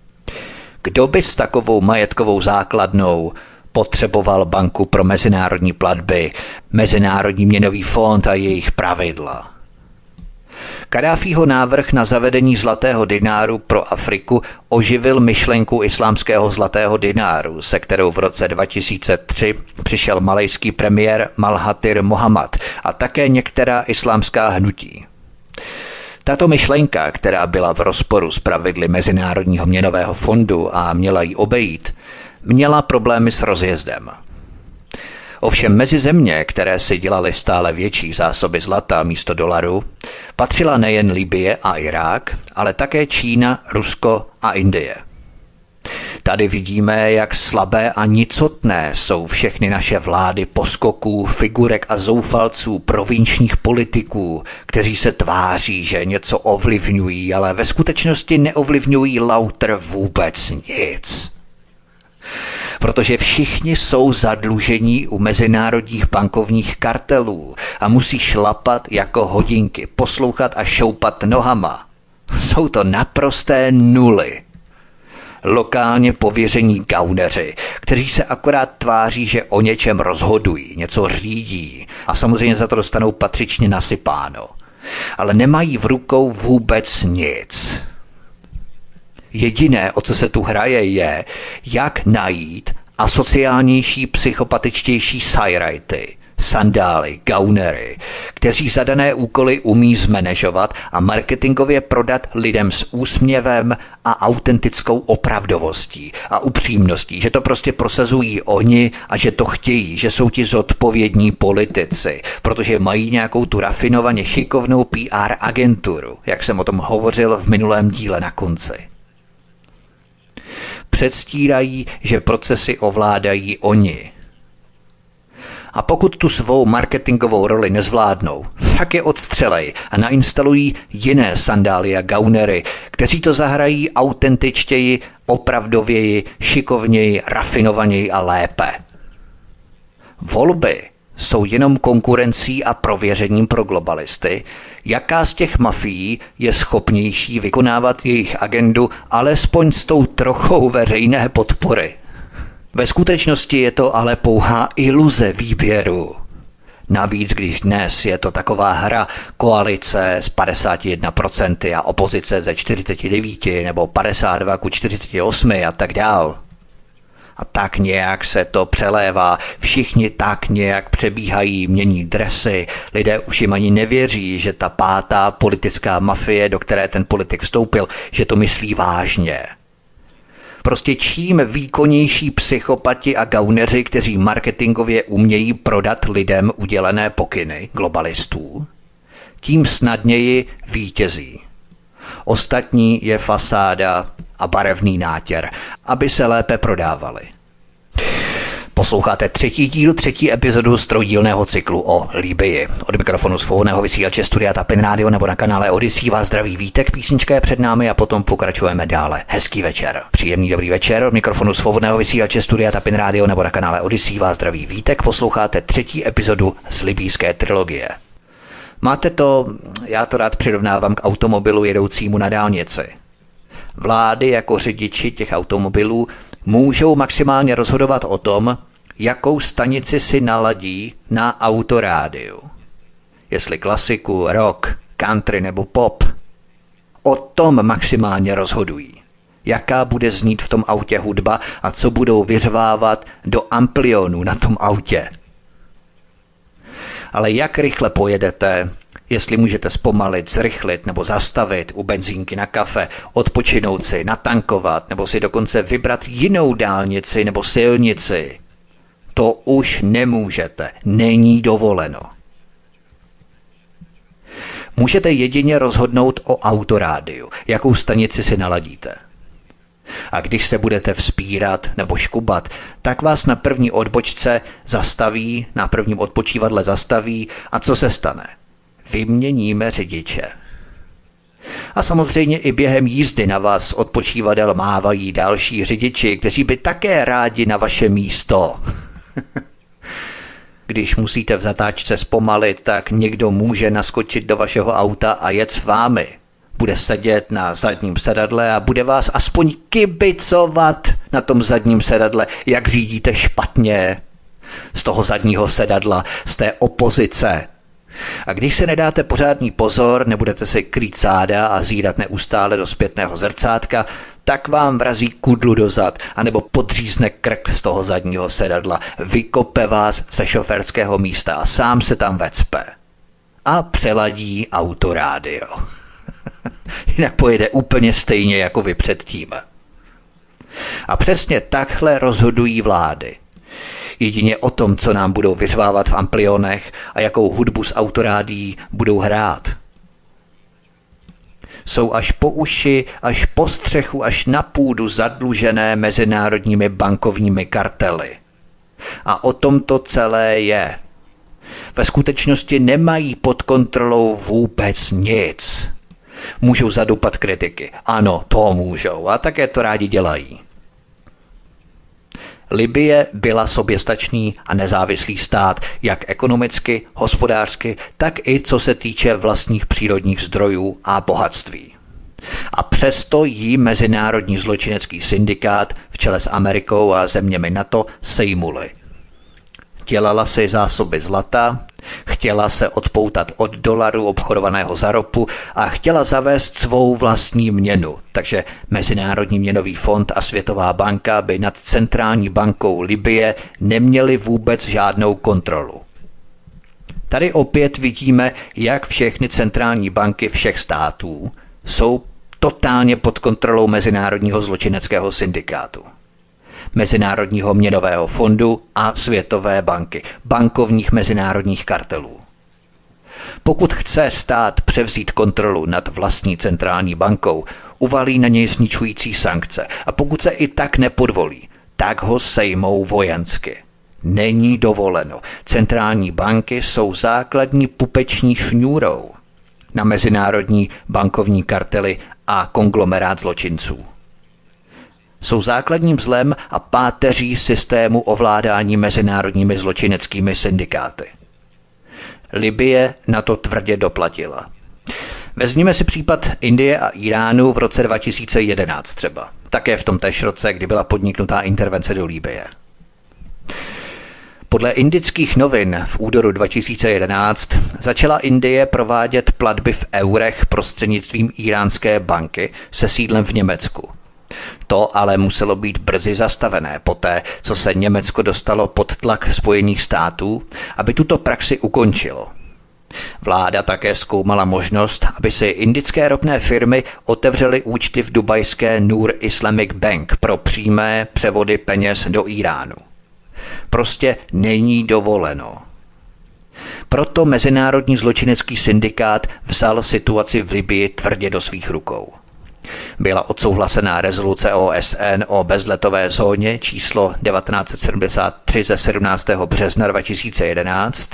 Kdo by s takovou majetkovou základnou potřeboval banku pro mezinárodní platby, Mezinárodní měnový fond a jejich pravidla? Kadáfího návrh na zavedení zlatého dináru pro Afriku oživil myšlenku islámského zlatého dináru, se kterou v roce 2003 přišel malejský premiér Malhatir Mohammad a také některá islámská hnutí. Tato myšlenka, která byla v rozporu s pravidly Mezinárodního měnového fondu a měla ji obejít, měla problémy s rozjezdem – Ovšem mezi země, které si dělaly stále větší zásoby zlata místo dolaru, patřila nejen Libie a Irák, ale také Čína, Rusko a Indie. Tady vidíme, jak slabé a nicotné jsou všechny naše vlády poskoků, figurek a zoufalců, provinčních politiků, kteří se tváří, že něco ovlivňují, ale ve skutečnosti neovlivňují lauter vůbec nic protože všichni jsou zadlužení u mezinárodních bankovních kartelů a musí šlapat jako hodinky, poslouchat a šoupat nohama. Jsou to naprosté nuly. Lokálně pověření gauneři, kteří se akorát tváří, že o něčem rozhodují, něco řídí a samozřejmě za to dostanou patřičně nasypáno. Ale nemají v rukou vůbec nic. Jediné, o co se tu hraje, je, jak najít asociálnější, psychopatičtější sajrajty, sandály, gaunery, kteří zadané úkoly umí zmanéžovat a marketingově prodat lidem s úsměvem a autentickou opravdovostí a upřímností, že to prostě prosazují oni a že to chtějí, že jsou ti zodpovědní politici, protože mají nějakou tu rafinovaně šikovnou PR agenturu, jak jsem o tom hovořil v minulém díle na konci předstírají, že procesy ovládají oni. A pokud tu svou marketingovou roli nezvládnou, tak je odstřelej a nainstalují jiné sandály a gaunery, kteří to zahrají autentičtěji, opravdověji, šikovněji, rafinovaněji a lépe. Volby jsou jenom konkurencí a prověřením pro globalisty, jaká z těch mafií je schopnější vykonávat jejich agendu alespoň s tou trochou veřejné podpory. Ve skutečnosti je to ale pouhá iluze výběru. Navíc, když dnes je to taková hra koalice s 51% a opozice ze 49 nebo 52 ku 48 a tak dál. A tak nějak se to přelévá, všichni tak nějak přebíhají, mění dresy, lidé už jim ani nevěří, že ta pátá politická mafie, do které ten politik vstoupil, že to myslí vážně. Prostě čím výkonnější psychopati a gauneři, kteří marketingově umějí prodat lidem udělené pokyny globalistů, tím snadněji vítězí. Ostatní je fasáda a barevný nátěr, aby se lépe prodávali. Posloucháte třetí díl, třetí epizodu z trojdílného cyklu o Líbii. Od mikrofonu svobodného vysílače Studia Tapin Radio nebo na kanále Odisí vás zdraví vítek, písnička je před námi a potom pokračujeme dále. Hezký večer. Příjemný dobrý večer. Od mikrofonu svobodného vysílače Studia Tapin Radio nebo na kanále Odisí vás zdraví vítek. Posloucháte třetí epizodu z libýské trilogie. Máte to, já to rád přirovnávám k automobilu jedoucímu na dálnici. Vlády jako řidiči těch automobilů můžou maximálně rozhodovat o tom, jakou stanici si naladí na autorádiu. Jestli klasiku, rock, country nebo pop. O tom maximálně rozhodují. Jaká bude znít v tom autě hudba a co budou vyřvávat do amplionů na tom autě. Ale jak rychle pojedete, jestli můžete zpomalit, zrychlit nebo zastavit u benzínky na kafe, odpočinout si, natankovat nebo si dokonce vybrat jinou dálnici nebo silnici. To už nemůžete, není dovoleno. Můžete jedině rozhodnout o autorádiu, jakou stanici si naladíte. A když se budete vzpírat nebo škubat, tak vás na první odbočce zastaví, na prvním odpočívadle zastaví a co se stane? Vyměníme řidiče. A samozřejmě i během jízdy na vás odpočívadel mávají další řidiči, kteří by také rádi na vaše místo. [LAUGHS] Když musíte v zatáčce zpomalit, tak někdo může naskočit do vašeho auta a jet s vámi. Bude sedět na zadním sedadle a bude vás aspoň kibicovat na tom zadním sedadle, jak řídíte špatně. Z toho zadního sedadla, z té opozice, a když se nedáte pořádný pozor, nebudete se krýt záda a zírat neustále do zpětného zrcátka, tak vám vrazí kudlu dozad, anebo podřízne krk z toho zadního sedadla, vykope vás ze šoferského místa a sám se tam vecpe. A přeladí autorádio. [LAUGHS] Jinak pojede úplně stejně jako vy předtím. A přesně takhle rozhodují vlády – jedině o tom, co nám budou vyřvávat v amplionech a jakou hudbu z autorádí budou hrát. Jsou až po uši, až po střechu, až na půdu zadlužené mezinárodními bankovními kartely. A o tom to celé je. Ve skutečnosti nemají pod kontrolou vůbec nic. Můžou zadupat kritiky. Ano, to můžou a také to rádi dělají. Libie byla soběstačný a nezávislý stát, jak ekonomicky, hospodářsky, tak i co se týče vlastních přírodních zdrojů a bohatství. A přesto jí mezinárodní zločinecký syndikát v čele s Amerikou a zeměmi NATO sejmuli. Dělala si zásoby zlata, chtěla se odpoutat od dolaru obchodovaného za ropu a chtěla zavést svou vlastní měnu. Takže Mezinárodní měnový fond a Světová banka by nad centrální bankou Libie neměli vůbec žádnou kontrolu. Tady opět vidíme, jak všechny centrální banky všech států jsou totálně pod kontrolou Mezinárodního zločineckého syndikátu. Mezinárodního měnového fondu a Světové banky, bankovních mezinárodních kartelů. Pokud chce stát převzít kontrolu nad vlastní centrální bankou, uvalí na něj zničující sankce a pokud se i tak nepodvolí, tak ho sejmou vojensky. Není dovoleno. Centrální banky jsou základní pupeční šňůrou na mezinárodní bankovní kartely a konglomerát zločinců jsou základním zlem a páteří systému ovládání mezinárodními zločineckými syndikáty. Libie na to tvrdě doplatila. Vezměme si případ Indie a Iránu v roce 2011 třeba. Také v tom též roce, kdy byla podniknutá intervence do Libie. Podle indických novin v údoru 2011 začala Indie provádět platby v eurech prostřednictvím iránské banky se sídlem v Německu – to ale muselo být brzy zastavené poté, co se Německo dostalo pod tlak Spojených států, aby tuto praxi ukončilo. Vláda také zkoumala možnost, aby si indické ropné firmy otevřely účty v dubajské Nur Islamic Bank pro přímé převody peněz do Iránu. Prostě není dovoleno. Proto Mezinárodní zločinecký syndikát vzal situaci v Libii tvrdě do svých rukou byla odsouhlasená rezoluce OSN o bezletové zóně číslo 1973 ze 17. března 2011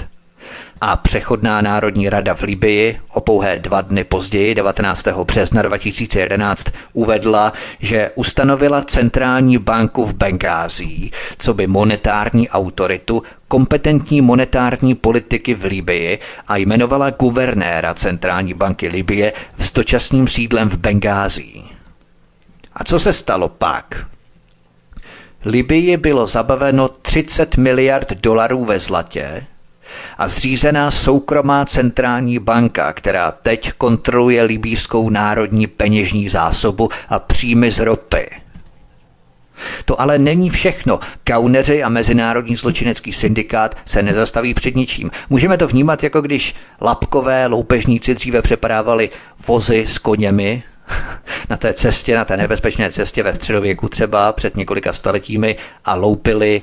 a přechodná národní rada v Libii o pouhé dva dny později, 19. března 2011, uvedla, že ustanovila centrální banku v Bengází, co by monetární autoritu kompetentní monetární politiky v Libii a jmenovala guvernéra centrální banky Libie s dočasným sídlem v Bengází. A co se stalo pak? Libii bylo zabaveno 30 miliard dolarů ve zlatě, a zřízená soukromá centrální banka, která teď kontroluje libýskou národní peněžní zásobu a příjmy z ropy. To ale není všechno. Kauneři a Mezinárodní zločinecký syndikát se nezastaví před ničím. Můžeme to vnímat jako když lapkové loupežníci dříve přepadávali vozy s koněmi [LAUGHS] na té cestě, na té nebezpečné cestě ve středověku třeba před několika staletími a loupili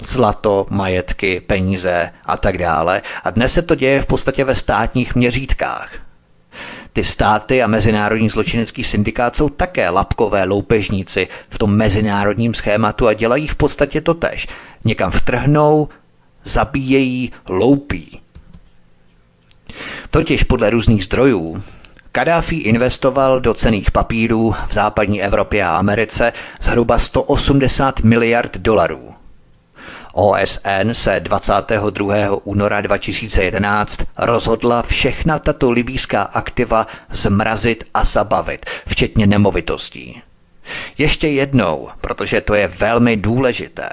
zlato, majetky, peníze a tak dále. A dnes se to děje v podstatě ve státních měřítkách. Ty státy a mezinárodní zločinecký syndikát jsou také lapkové loupežníci v tom mezinárodním schématu a dělají v podstatě to tež. Někam vtrhnou, zabíjejí, loupí. Totiž podle různých zdrojů Kadáfi investoval do cených papírů v západní Evropě a Americe zhruba 180 miliard dolarů. OSN se 22. února 2011 rozhodla všechna tato libýská aktiva zmrazit a zabavit, včetně nemovitostí. Ještě jednou, protože to je velmi důležité.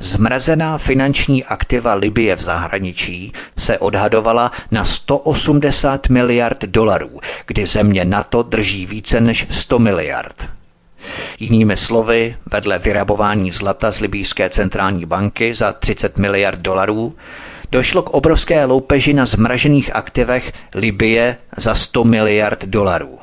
Zmrazená finanční aktiva Libie v zahraničí se odhadovala na 180 miliard dolarů, kdy země NATO drží více než 100 miliard. Jinými slovy, vedle vyrabování zlata z libýské centrální banky za 30 miliard dolarů, došlo k obrovské loupeži na zmražených aktivech Libie za 100 miliard dolarů.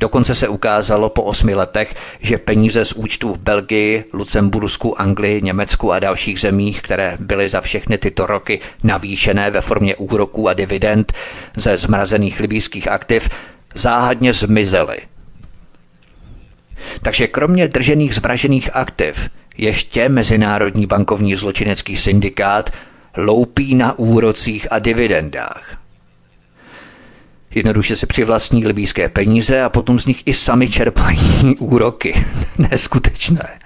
Dokonce se ukázalo po osmi letech, že peníze z účtů v Belgii, Lucembursku, Anglii, Německu a dalších zemích, které byly za všechny tyto roky navýšené ve formě úroků a dividend ze zmrazených libýských aktiv, záhadně zmizely takže kromě držených zmražených aktiv ještě Mezinárodní bankovní zločinecký syndikát loupí na úrocích a dividendách. Jednoduše si přivlastní libýské peníze a potom z nich i sami čerpají [LAUGHS] úroky. [LAUGHS] Neskutečné.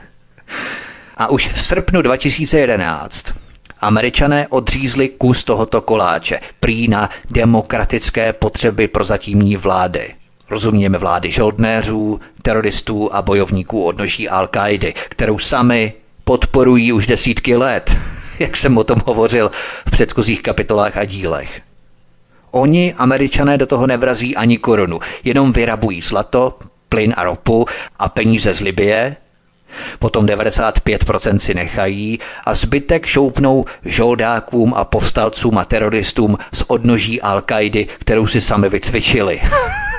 A už v srpnu 2011 Američané odřízli kus tohoto koláče, prý na demokratické potřeby prozatímní vlády Rozumíme vlády žoldnéřů, teroristů a bojovníků odnoží Al-Kaidy, kterou sami podporují už desítky let, [LAUGHS] jak jsem o tom hovořil v předchozích kapitolách a dílech. Oni, američané, do toho nevrazí ani korunu, jenom vyrabují zlato, plyn a ropu a peníze z Libie, potom 95% si nechají a zbytek šoupnou žoldákům a povstalcům a teroristům z odnoží al kterou si sami vycvičili. [LAUGHS]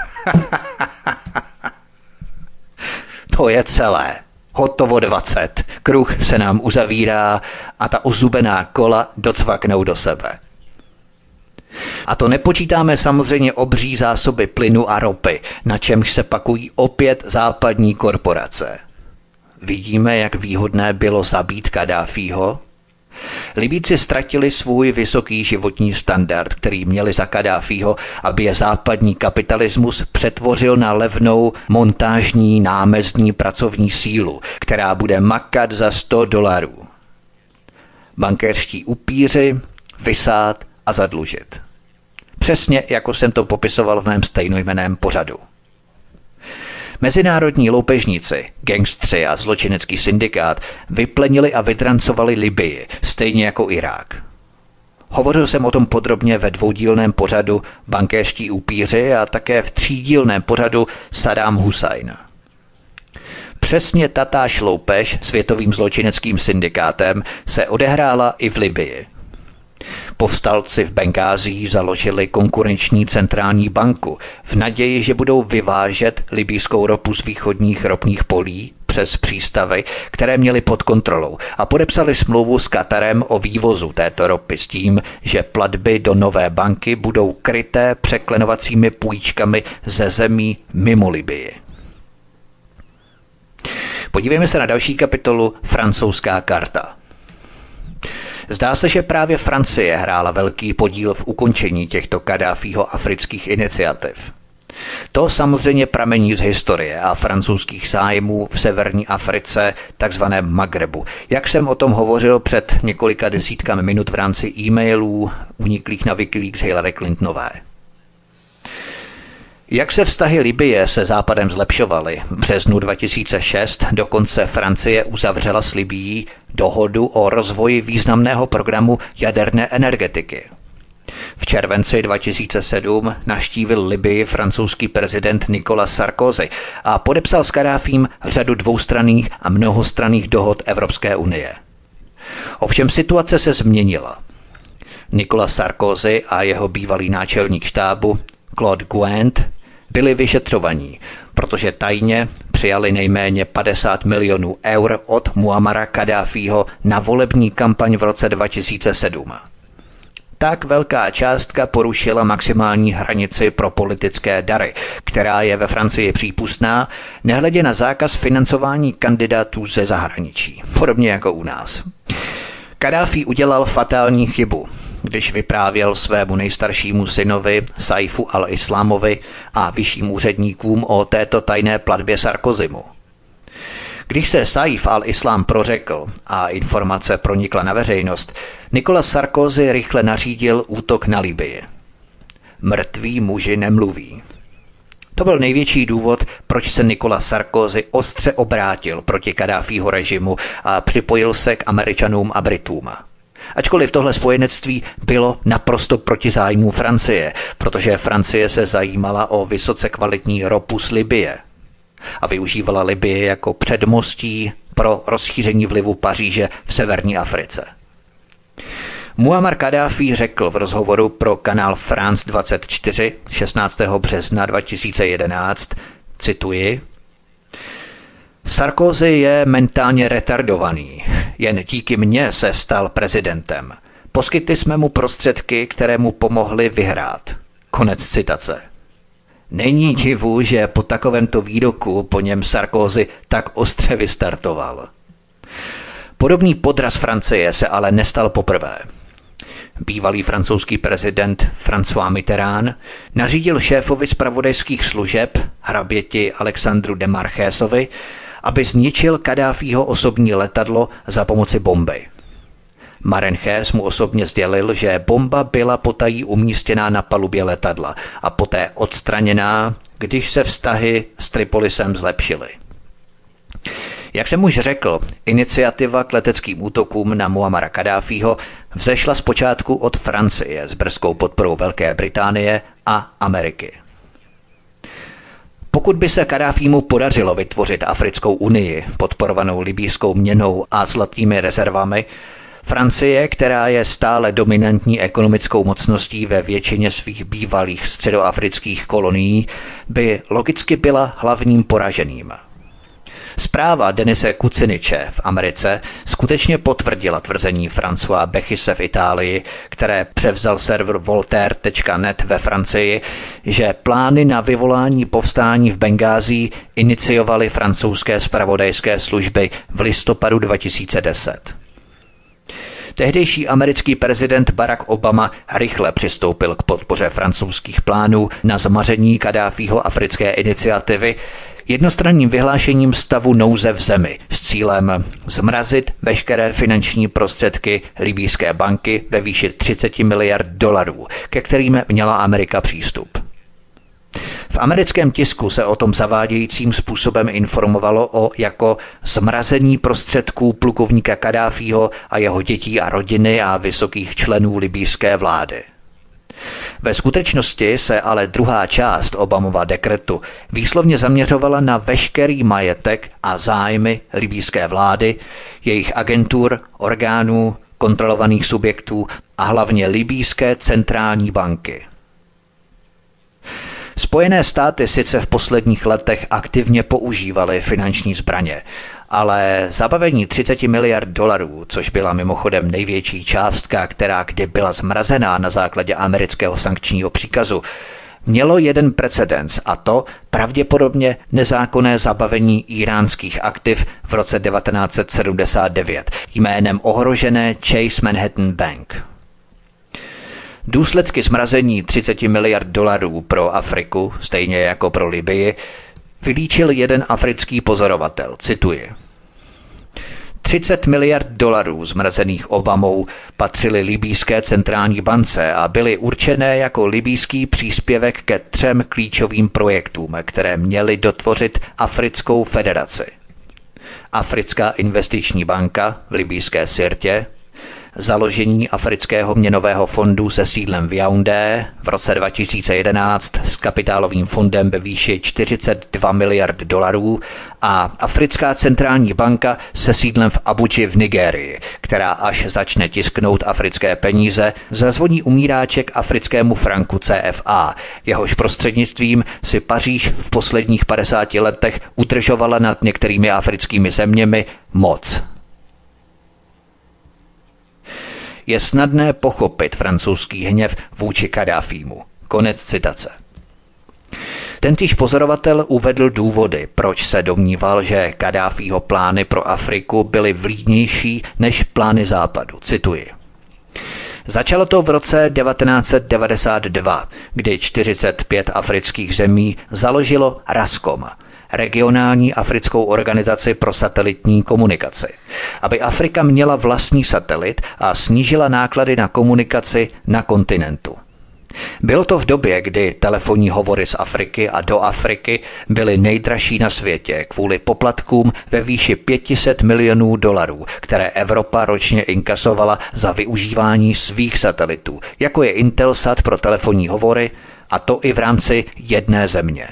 to je celé. Hotovo 20. Kruh se nám uzavírá a ta ozubená kola docvaknou do sebe. A to nepočítáme samozřejmě obří zásoby plynu a ropy, na čemž se pakují opět západní korporace. Vidíme, jak výhodné bylo zabít Kadáfího? Libíci ztratili svůj vysoký životní standard, který měli za Kadáfího, aby je západní kapitalismus přetvořil na levnou montážní námezdní pracovní sílu, která bude makat za 100 dolarů. Bankéřští upíři, vysát a zadlužit. Přesně jako jsem to popisoval v mém stejnojmeném pořadu. Mezinárodní loupežníci, gangstři a zločinecký syndikát vyplenili a vytrancovali Libii, stejně jako Irák. Hovořil jsem o tom podrobně ve dvoudílném pořadu Bankéští upíři a také v třídílném pořadu Saddam Hussein. Přesně tatáž loupež světovým zločineckým syndikátem se odehrála i v Libii. Povstalci v Bengází založili konkurenční centrální banku v naději, že budou vyvážet libýskou ropu z východních ropných polí přes přístavy, které měli pod kontrolou a podepsali smlouvu s Katarem o vývozu této ropy s tím, že platby do nové banky budou kryté překlenovacími půjčkami ze zemí mimo Libii. Podívejme se na další kapitolu Francouzská karta. Zdá se, že právě Francie hrála velký podíl v ukončení těchto Kadáfího afrických iniciativ. To samozřejmě pramení z historie a francouzských zájmů v severní Africe, takzvaném Magrebu. Jak jsem o tom hovořil před několika desítkami minut v rámci e-mailů uniklých na Wikileaks Hillary Clintonové. Jak se vztahy Libie se západem zlepšovaly? V březnu 2006 dokonce Francie uzavřela s Libií dohodu o rozvoji významného programu jaderné energetiky. V červenci 2007 naštívil Libii francouzský prezident Nicolas Sarkozy a podepsal s Kadáfím řadu dvoustranných a mnohostranných dohod Evropské unie. Ovšem situace se změnila. Nicolas Sarkozy a jeho bývalý náčelník štábu Claude Guent byli vyšetřovaní, protože tajně přijali nejméně 50 milionů eur od Muamara Kadáfího na volební kampaň v roce 2007. Tak velká částka porušila maximální hranici pro politické dary, která je ve Francii přípustná, nehledě na zákaz financování kandidátů ze zahraničí, podobně jako u nás. Kadáfi udělal fatální chybu, když vyprávěl svému nejstaršímu synovi Saifu al-Islámovi a vyšším úředníkům o této tajné platbě Sarkozymu. Když se Saif al-Islám prořekl a informace pronikla na veřejnost, Nikola Sarkozy rychle nařídil útok na Libii. Mrtví muži nemluví. To byl největší důvod, proč se Nikola Sarkozy ostře obrátil proti Kadáfího režimu a připojil se k Američanům a Britům. Ačkoliv tohle spojenectví bylo naprosto proti zájmu Francie, protože Francie se zajímala o vysoce kvalitní ropu z Libie a využívala Libie jako předmostí pro rozšíření vlivu Paříže v severní Africe. Muammar Kadáfi řekl v rozhovoru pro kanál France 24 16. března 2011, cituji, Sarkozy je mentálně retardovaný. Jen díky mně se stal prezidentem. Poskytli jsme mu prostředky, které mu pomohly vyhrát. Konec citace. Není divu, že po takovémto výroku po něm Sarkozy tak ostře vystartoval. Podobný podraz Francie se ale nestal poprvé. Bývalý francouzský prezident François Mitterrand nařídil šéfovi zpravodajských služeb, hraběti Alexandru de Marchésovi, aby zničil Kadáfího osobní letadlo za pomoci bomby. Marenches mu osobně sdělil, že bomba byla potají umístěná na palubě letadla a poté odstraněná, když se vztahy s Tripolisem zlepšily. Jak jsem už řekl, iniciativa k leteckým útokům na Muamara Kadáfího vzešla zpočátku od Francie s brzkou podporou Velké Británie a Ameriky. Pokud by se Kadáfímu podařilo vytvořit Africkou unii, podporovanou libýskou měnou a zlatými rezervami, Francie, která je stále dominantní ekonomickou mocností ve většině svých bývalých středoafrických kolonií, by logicky byla hlavním poraženým. Zpráva Denise Kuciniče v Americe skutečně potvrdila tvrzení François Bechise v Itálii, které převzal server Voltaire.net ve Francii, že plány na vyvolání povstání v Bengází iniciovaly francouzské spravodajské služby v listopadu 2010. Tehdejší americký prezident Barack Obama rychle přistoupil k podpoře francouzských plánů na zmaření Kadáfího africké iniciativy, jednostranným vyhlášením stavu nouze v zemi s cílem zmrazit veškeré finanční prostředky libýské banky ve výši 30 miliard dolarů, ke kterým měla Amerika přístup. V americkém tisku se o tom zavádějícím způsobem informovalo o jako zmrazení prostředků plukovníka Kadáfího a jeho dětí a rodiny a vysokých členů libýské vlády. Ve skutečnosti se ale druhá část Obamova dekretu výslovně zaměřovala na veškerý majetek a zájmy libýské vlády, jejich agentur, orgánů, kontrolovaných subjektů a hlavně libýské centrální banky. Spojené státy sice v posledních letech aktivně používaly finanční zbraně, ale zabavení 30 miliard dolarů, což byla mimochodem největší částka, která kdy byla zmrazená na základě amerického sankčního příkazu, mělo jeden precedens a to pravděpodobně nezákonné zabavení iránských aktiv v roce 1979 jménem ohrožené Chase Manhattan Bank. Důsledky zmrazení 30 miliard dolarů pro Afriku, stejně jako pro Libii, vylíčil jeden africký pozorovatel, cituji. 30 miliard dolarů zmrazených Obamou patřily libýské centrální bance a byly určené jako libýský příspěvek ke třem klíčovým projektům, které měly dotvořit Africkou federaci. Africká investiční banka v libýské Sirtě, založení Afrického měnového fondu se sídlem v Yaoundé v roce 2011 s kapitálovým fondem ve výši 42 miliard dolarů a Africká centrální banka se sídlem v Abuji v Nigérii, která až začne tisknout africké peníze, zazvoní umíráček africkému franku CFA, jehož prostřednictvím si Paříž v posledních 50 letech udržovala nad některými africkými zeměmi moc. Je snadné pochopit francouzský hněv vůči Kadáfímu. Konec citace. Tentýž pozorovatel uvedl důvody, proč se domníval, že Kadáfího plány pro Afriku byly vlídnější než plány západu. Cituji. Začalo to v roce 1992, kdy 45 afrických zemí založilo RASCOM – regionální africkou organizaci pro satelitní komunikaci, aby Afrika měla vlastní satelit a snížila náklady na komunikaci na kontinentu. Bylo to v době, kdy telefonní hovory z Afriky a do Afriky byly nejdražší na světě kvůli poplatkům ve výši 500 milionů dolarů, které Evropa ročně inkasovala za využívání svých satelitů, jako je Intelsat pro telefonní hovory, a to i v rámci jedné země.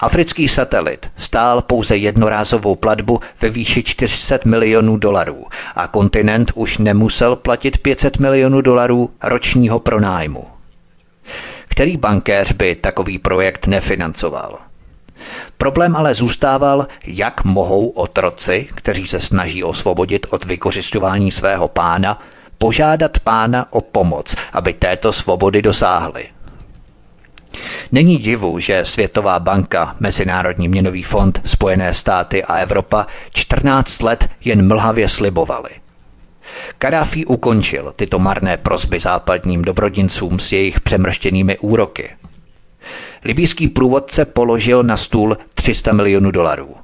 Africký satelit stál pouze jednorázovou platbu ve výši 400 milionů dolarů a kontinent už nemusel platit 500 milionů dolarů ročního pronájmu. Který bankéř by takový projekt nefinancoval? Problém ale zůstával, jak mohou otroci, kteří se snaží osvobodit od vykořišťování svého pána, požádat pána o pomoc, aby této svobody dosáhli. Není divu, že Světová banka, Mezinárodní měnový fond, Spojené státy a Evropa 14 let jen mlhavě slibovali. Kadáfi ukončil tyto marné prosby západním dobrodincům s jejich přemrštěnými úroky. Libýský průvodce položil na stůl 300 milionů dolarů.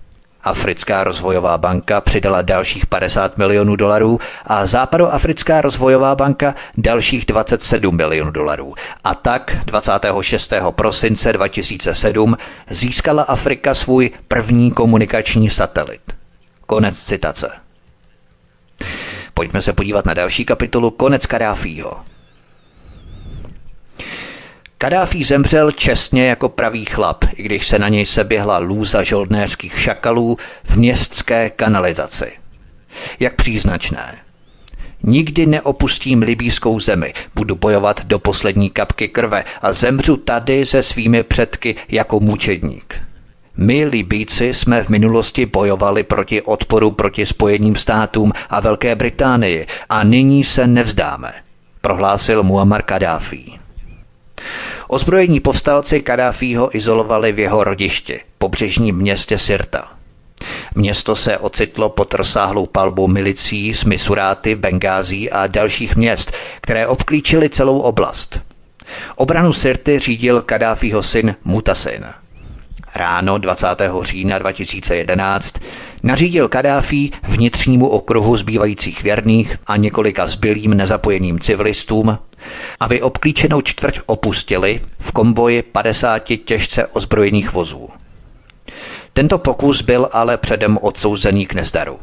Africká rozvojová banka přidala dalších 50 milionů dolarů a Západoafrická rozvojová banka dalších 27 milionů dolarů. A tak 26. prosince 2007 získala Afrika svůj první komunikační satelit. Konec citace. Pojďme se podívat na další kapitolu Konec Kadáfího. Kadáfí zemřel čestně jako pravý chlap, i když se na něj seběhla lůza žoldnéřských šakalů v městské kanalizaci. Jak příznačné. Nikdy neopustím libýskou zemi, budu bojovat do poslední kapky krve a zemřu tady se svými předky jako mučedník. My, Libíci, jsme v minulosti bojovali proti odporu proti Spojeným státům a Velké Británii a nyní se nevzdáme, prohlásil Muammar Kadáfi. Ozbrojení povstalci Kadáfího izolovali v jeho rodišti, pobřežním městě Sirta. Město se ocitlo pod rozsáhlou palbou milicí z Misuráty, Bengází a dalších měst, které obklíčily celou oblast. Obranu Sirty řídil Kadáfího syn Mutasin. Ráno 20. října 2011 nařídil Kadáfí vnitřnímu okruhu zbývajících věrných a několika zbylým nezapojeným civilistům, aby obklíčenou čtvrť opustili v komboji 50 těžce ozbrojených vozů. Tento pokus byl ale předem odsouzený k nezdaru.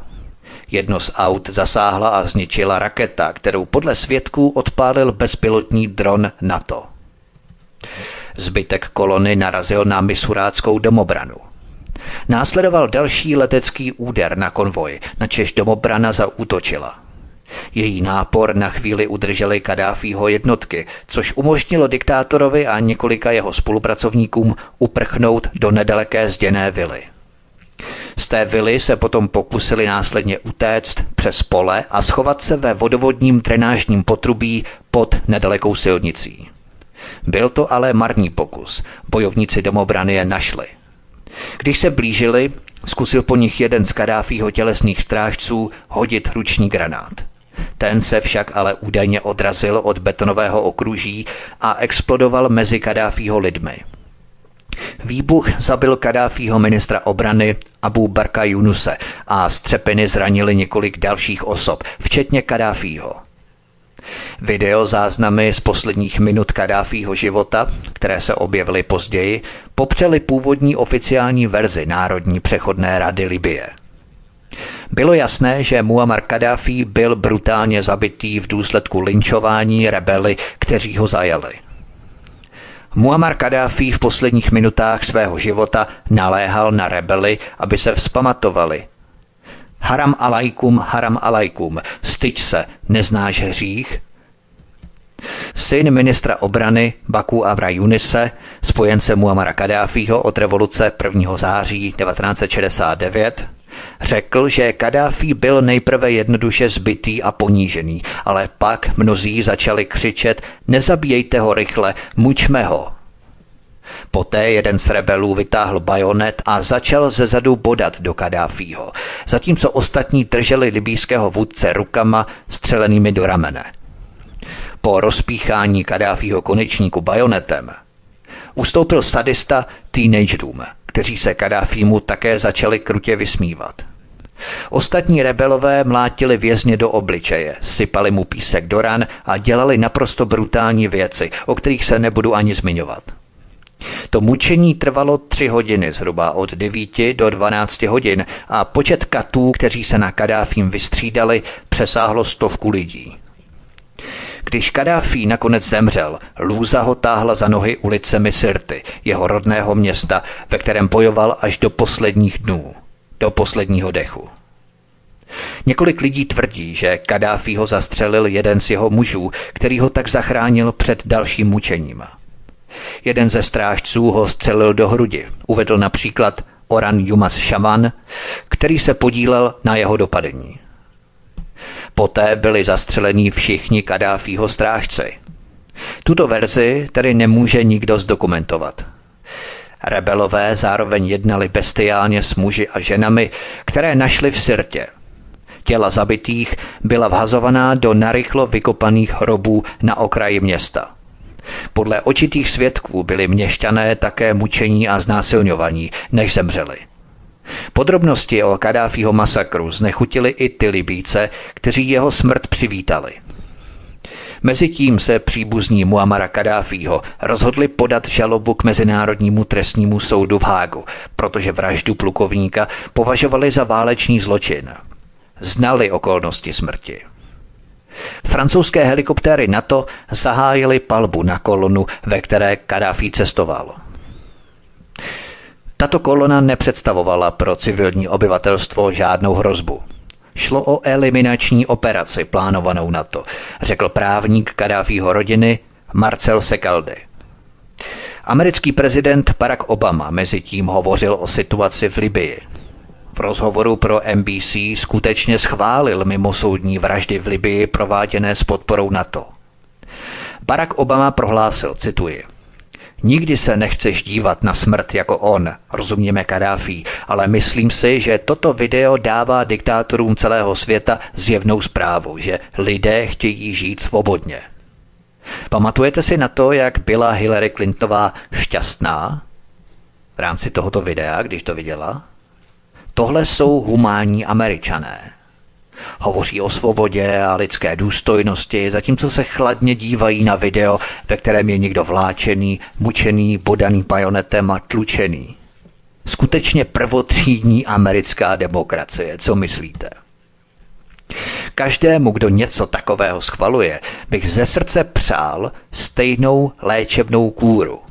Jedno z aut zasáhla a zničila raketa, kterou podle svědků odpálil bezpilotní dron NATO. Zbytek kolony narazil na misuráckou domobranu. Následoval další letecký úder na konvoj, na čež domobrana zaútočila. Její nápor na chvíli udrželi Kadáfího jednotky, což umožnilo diktátorovi a několika jeho spolupracovníkům uprchnout do nedaleké zděné vily. Z té vily se potom pokusili následně utéct přes pole a schovat se ve vodovodním drenážním potrubí pod nedalekou silnicí. Byl to ale marný pokus. Bojovníci domobrany je našli. Když se blížili, zkusil po nich jeden z Kadáfího tělesných strážců hodit ruční granát. Ten se však ale údajně odrazil od betonového okruží a explodoval mezi Kadáfího lidmi. Výbuch zabil Kadáfího ministra obrany Abu Barka Yunuse a střepiny zranili několik dalších osob, včetně Kadáfího. Video záznamy z posledních minut Kadáfího života, které se objevily později, popřely původní oficiální verzi Národní přechodné rady Libie. Bylo jasné, že Muammar Kadáfi byl brutálně zabitý v důsledku linčování rebely, kteří ho zajali. Muammar Kadáfi v posledních minutách svého života naléhal na rebely, aby se vzpamatovali. Haram alaikum, haram alaikum, styč se, neznáš hřích? Syn ministra obrany Baku Abra Junise, spojence Muamara Kadáfího od revoluce 1. září 1969, Řekl, že Kadáfi byl nejprve jednoduše zbytý a ponížený, ale pak mnozí začali křičet nezabíjejte ho rychle, mučme ho. Poté jeden z rebelů vytáhl bajonet a začal ze zadu bodat do Kadáfího, zatímco ostatní drželi libýského vůdce rukama střelenými do ramene. Po rozpíchání Kadáfího konečníku bajonetem ustoupil sadista teenagerům, kteří se Kadáfímu také začali krutě vysmívat. Ostatní rebelové mlátili vězně do obličeje, sypali mu písek do ran a dělali naprosto brutální věci, o kterých se nebudu ani zmiňovat. To mučení trvalo tři hodiny, zhruba od 9 do 12 hodin a počet katů, kteří se na Kadáfím vystřídali, přesáhlo stovku lidí. Když Kadáfí nakonec zemřel, Lůza ho táhla za nohy ulicemi Sirty, jeho rodného města, ve kterém bojoval až do posledních dnů, do posledního dechu. Několik lidí tvrdí, že Kadáfí ho zastřelil jeden z jeho mužů, který ho tak zachránil před dalším mučením. Jeden ze strážců ho střelil do hrudi, uvedl například Oran Jumas Shaman, který se podílel na jeho dopadení. Poté byli zastřeleni všichni Kadáfího strážci. Tuto verzi tedy nemůže nikdo zdokumentovat. Rebelové zároveň jednali bestiálně s muži a ženami, které našli v Sirtě. Těla zabitých byla vhazovaná do narychlo vykopaných hrobů na okraji města. Podle očitých svědků byli měšťané také mučení a znásilňovaní, než zemřeli. Podrobnosti o Kadáfího masakru znechutili i ty Libíce, kteří jeho smrt přivítali. Mezitím se příbuzní Muamara Kadáfího rozhodli podat žalobu k Mezinárodnímu trestnímu soudu v Hágu, protože vraždu plukovníka považovali za válečný zločin. Znali okolnosti smrti. Francouzské helikoptéry NATO zahájily palbu na kolonu, ve které Kadáfí cestoval. Tato kolona nepředstavovala pro civilní obyvatelstvo žádnou hrozbu. Šlo o eliminační operaci plánovanou na to, řekl právník Kadáfího rodiny Marcel Sekaldy. Americký prezident Barack Obama mezi tím hovořil o situaci v Libii. V rozhovoru pro NBC skutečně schválil mimosoudní vraždy v Libii prováděné s podporou NATO. Barack Obama prohlásil, cituji, Nikdy se nechceš dívat na smrt jako on, rozumíme Kadáfí, ale myslím si, že toto video dává diktátorům celého světa zjevnou zprávu, že lidé chtějí žít svobodně. Pamatujete si na to, jak byla Hillary Clintonová šťastná v rámci tohoto videa, když to viděla? Tohle jsou humánní američané. Hovoří o svobodě a lidské důstojnosti, zatímco se chladně dívají na video, ve kterém je někdo vláčený, mučený, bodaný pajonetem a tlučený. Skutečně prvotřídní americká demokracie, co myslíte? Každému, kdo něco takového schvaluje, bych ze srdce přál stejnou léčebnou kůru.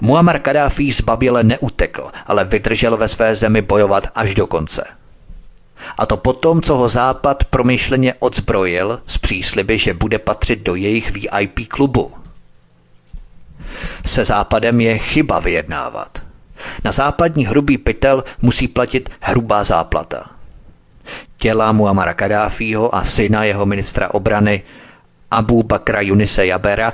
Muammar Kadáfi z Babile neutekl, ale vydržel ve své zemi bojovat až do konce. A to potom, co ho Západ promyšleně odzbrojil s přísliby, že bude patřit do jejich VIP klubu. Se Západem je chyba vyjednávat. Na západní hrubý pytel musí platit hrubá záplata. Těla Muamara Kadáfího a syna jeho ministra obrany Abu Bakra Junise Jabera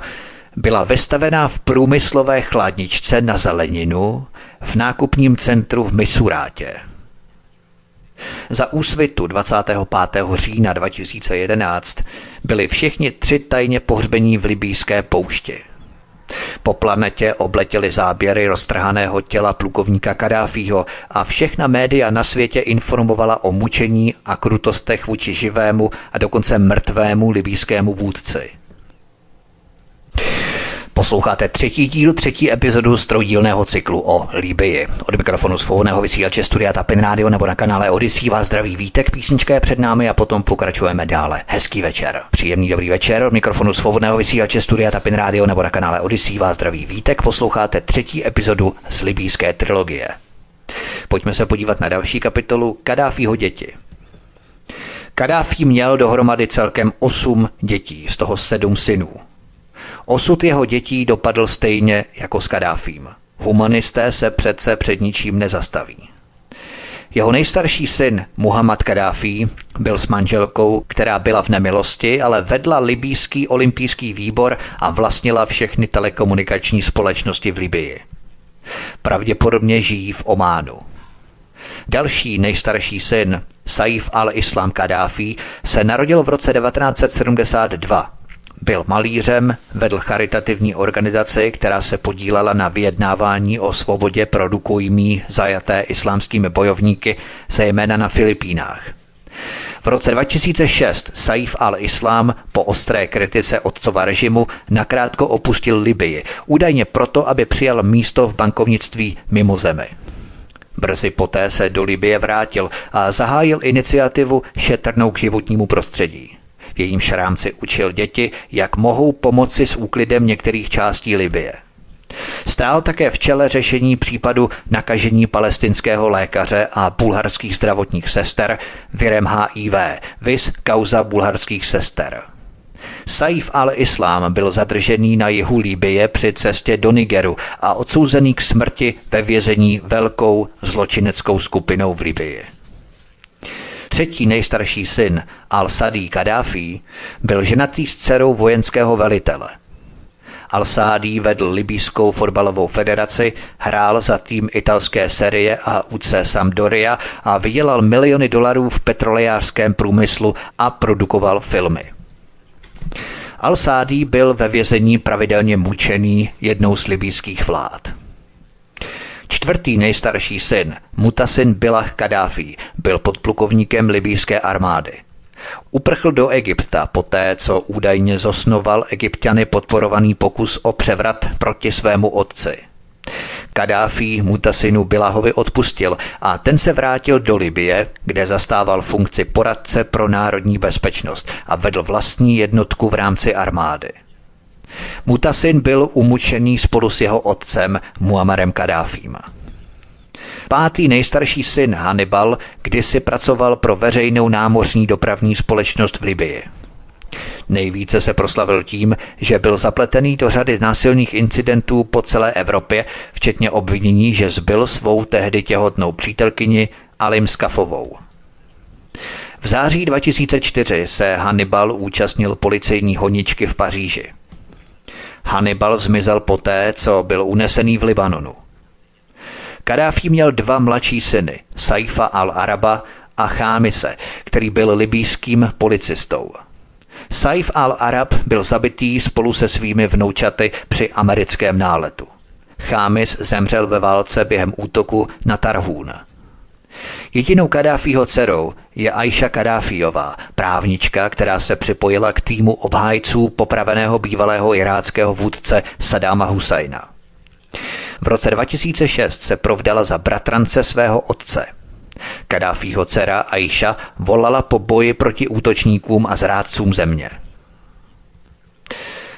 byla vystavená v průmyslové chladničce na zeleninu v nákupním centru v Misurátě. Za úsvitu 25. října 2011 byli všichni tři tajně pohřbení v libýské poušti. Po planetě obletěly záběry roztrhaného těla plukovníka Kadáfího a všechna média na světě informovala o mučení a krutostech vůči živému a dokonce mrtvému libýskému vůdci. Posloucháte třetí díl, třetí epizodu z trojdílného cyklu o Líbii. Od mikrofonu svobodného vysílače Studia Tapin Radio nebo na kanále Odyssey vás zdraví vítek, písnička je před námi a potom pokračujeme dále. Hezký večer. Příjemný dobrý večer. Od mikrofonu svobodného vysílače Studia Tapin Radio nebo na kanále Odyssey vás zdraví vítek. Posloucháte třetí epizodu z libýské trilogie. Pojďme se podívat na další kapitolu Kadáfího děti. Kadáfí měl dohromady celkem 8 dětí, z toho 7 synů. Osud jeho dětí dopadl stejně jako s Kadáfím. Humanisté se přece před ničím nezastaví. Jeho nejstarší syn, Muhammad Kadáfi, byl s manželkou, která byla v nemilosti, ale vedla libýský olympijský výbor a vlastnila všechny telekomunikační společnosti v Libii. Pravděpodobně žijí v Ománu. Další nejstarší syn, Saif al-Islam Kadáfi, se narodil v roce 1972 byl malířem, vedl charitativní organizaci, která se podílela na vyjednávání o svobodě produkujmí zajaté islámskými bojovníky, zejména na Filipínách. V roce 2006 Saif al-Islám po ostré kritice otcova režimu nakrátko opustil Libii, údajně proto, aby přijal místo v bankovnictví mimo zemi. Brzy poté se do Libie vrátil a zahájil iniciativu šetrnou k životnímu prostředí. V jejímž rámci učil děti, jak mohou pomoci s úklidem některých částí Libie. Stál také v čele řešení případu nakažení palestinského lékaře a bulharských zdravotních sester virem HIV, vis kauza bulharských sester. Saif al-Islám byl zadržený na jihu Líbie při cestě do Nigeru a odsouzený k smrti ve vězení velkou zločineckou skupinou v Libii. Třetí nejstarší syn, Al-Sadí Kadáfi, byl ženatý s dcerou vojenského velitele. Al-Sádí vedl libýskou fotbalovou federaci, hrál za tým italské série a UC Sampdoria a vydělal miliony dolarů v petrolejářském průmyslu a produkoval filmy. Al-Sádí byl ve vězení pravidelně mučený jednou z libýských vlád. Čtvrtý nejstarší syn, Mutasin Bilah Kadáfi, byl podplukovníkem libýské armády. Uprchl do Egypta poté, co údajně zosnoval egyptiany podporovaný pokus o převrat proti svému otci. Kadáfi Mutasinu Bilahovi odpustil a ten se vrátil do Libie, kde zastával funkci poradce pro národní bezpečnost a vedl vlastní jednotku v rámci armády. Mutasin byl umučený spolu s jeho otcem Muammarem Kadáfím. Pátý nejstarší syn Hannibal kdysi pracoval pro veřejnou námořní dopravní společnost v Libii. Nejvíce se proslavil tím, že byl zapletený do řady násilných incidentů po celé Evropě, včetně obvinění, že zbyl svou tehdy těhotnou přítelkyni Alim Skafovou. V září 2004 se Hannibal účastnil policejní honičky v Paříži. Hannibal zmizel poté, co byl unesený v Libanonu. Kadáfi měl dva mladší syny, Saifa al-Araba a Chámise, který byl libýským policistou. Saif al-Arab byl zabitý spolu se svými vnoučaty při americkém náletu. Chámis zemřel ve válce během útoku na Tarhún. Jedinou Kadáfího dcerou je Aisha Kadáfíová, právnička, která se připojila k týmu obhájců popraveného bývalého iráckého vůdce Sadáma Husajna. V roce 2006 se provdala za bratrance svého otce. Kadáfího dcera Aisha volala po boji proti útočníkům a zrádcům země.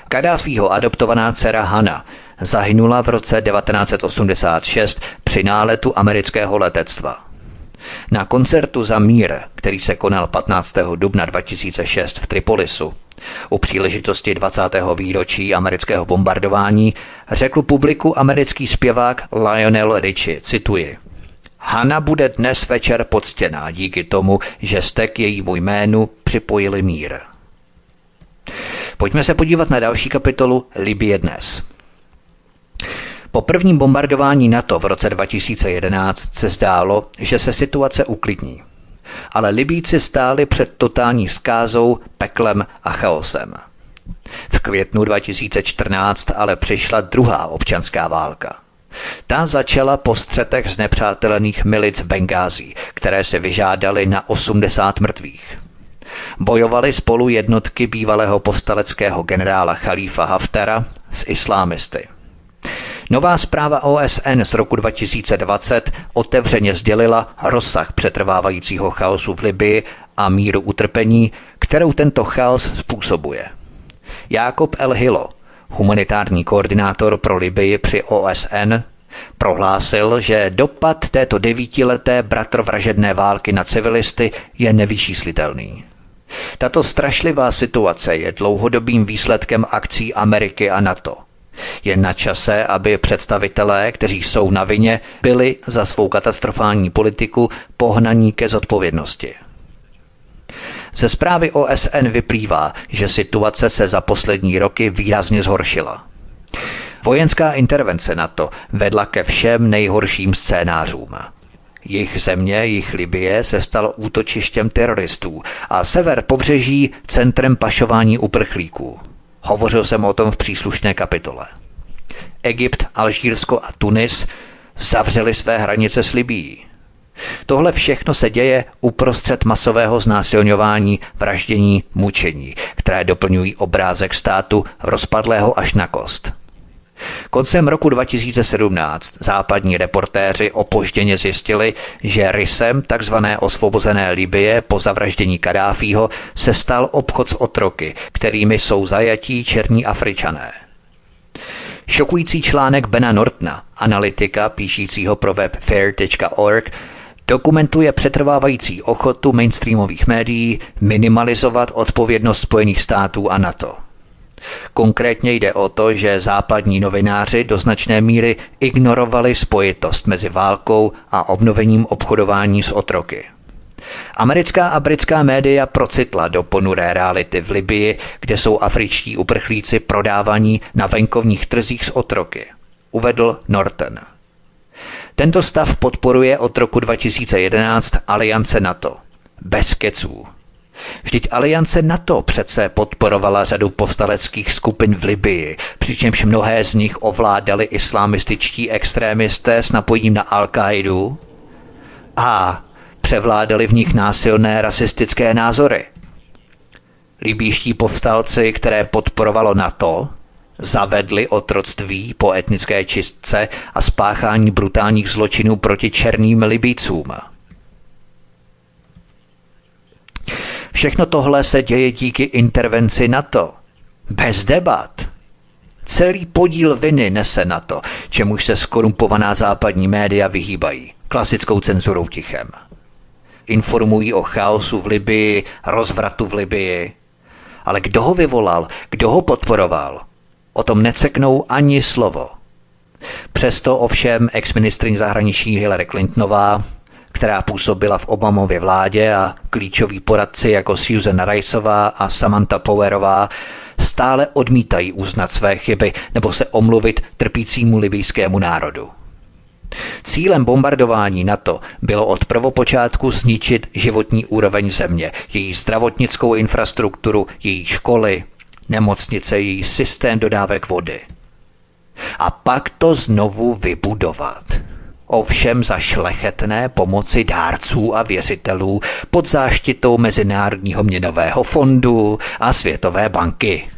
Kadáfího adoptovaná dcera Hana zahynula v roce 1986 při náletu amerického letectva. Na koncertu za mír, který se konal 15. dubna 2006 v Tripolisu, u příležitosti 20. výročí amerického bombardování řekl publiku americký zpěvák Lionel Richie, cituji. Hanna bude dnes večer poctěná díky tomu, že jste k jejímu jménu připojili mír. Pojďme se podívat na další kapitolu Libie dnes. Po prvním bombardování NATO v roce 2011 se zdálo, že se situace uklidní. Ale Libíci stáli před totální skázou, peklem a chaosem. V květnu 2014 ale přišla druhá občanská válka. Ta začala po střetech z nepřátelených milic Bengází, které se vyžádali na 80 mrtvých. Bojovali spolu jednotky bývalého povstaleckého generála Khalifa Haftara s islámisty. Nová zpráva OSN z roku 2020 otevřeně sdělila rozsah přetrvávajícího chaosu v Libii a míru utrpení, kterou tento chaos způsobuje. Jakob El Hilo, humanitární koordinátor pro Libii při OSN, prohlásil, že dopad této devítileté bratrovražedné války na civilisty je nevyčíslitelný. Tato strašlivá situace je dlouhodobým výsledkem akcí Ameriky a NATO – je na čase, aby představitelé, kteří jsou na vině, byli za svou katastrofální politiku pohnaní ke zodpovědnosti. Ze zprávy OSN vyplývá, že situace se za poslední roky výrazně zhoršila. Vojenská intervence NATO vedla ke všem nejhorším scénářům. Jich země, jich Libie se stalo útočištěm teroristů a sever pobřeží centrem pašování uprchlíků. Hovořil jsem o tom v příslušné kapitole. Egypt, Alžírsko a Tunis zavřeli své hranice s Libí. Tohle všechno se děje uprostřed masového znásilňování, vraždění, mučení, které doplňují obrázek státu rozpadlého až na kost. Koncem roku 2017 západní reportéři opožděně zjistili, že rysem tzv. osvobozené Libie po zavraždění Kadáfího se stal obchod s otroky, kterými jsou zajatí černí Afričané. Šokující článek Bena Nortna, analytika píšícího pro web fair.org, dokumentuje přetrvávající ochotu mainstreamových médií minimalizovat odpovědnost Spojených států a NATO. Konkrétně jde o to, že západní novináři do značné míry ignorovali spojitost mezi válkou a obnovením obchodování s otroky. Americká a britská média procitla do ponuré reality v Libii, kde jsou afričtí uprchlíci prodávaní na venkovních trzích s otroky, uvedl Norton. Tento stav podporuje od roku 2011 aliance NATO. Bez keců. Vždyť aliance NATO přece podporovala řadu povstaleckých skupin v Libii, přičemž mnohé z nich ovládali islamističtí extrémisté s napojím na al a převládali v nich násilné rasistické názory. Libýští povstalci, které podporovalo NATO, zavedli otroctví po etnické čistce a spáchání brutálních zločinů proti černým Libícům. Všechno tohle se děje díky intervenci NATO. Bez debat. Celý podíl viny nese na to, čemuž se skorumpovaná západní média vyhýbají, klasickou cenzurou tichem. Informují o chaosu v Libii, rozvratu v Libii. Ale kdo ho vyvolal, kdo ho podporoval, o tom neceknou ani slovo. Přesto ovšem ex-ministriň zahraničí Hillary Clintonová, která působila v Obamově vládě a klíčoví poradci jako Susan Riceová a Samantha Powerová stále odmítají uznat své chyby nebo se omluvit trpícímu libijskému národu. Cílem bombardování NATO bylo od prvopočátku zničit životní úroveň země, její zdravotnickou infrastrukturu, její školy, nemocnice, její systém dodávek vody. A pak to znovu vybudovat. Ovšem za šlechetné pomoci dárců a věřitelů pod záštitou Mezinárodního měnového fondu a Světové banky.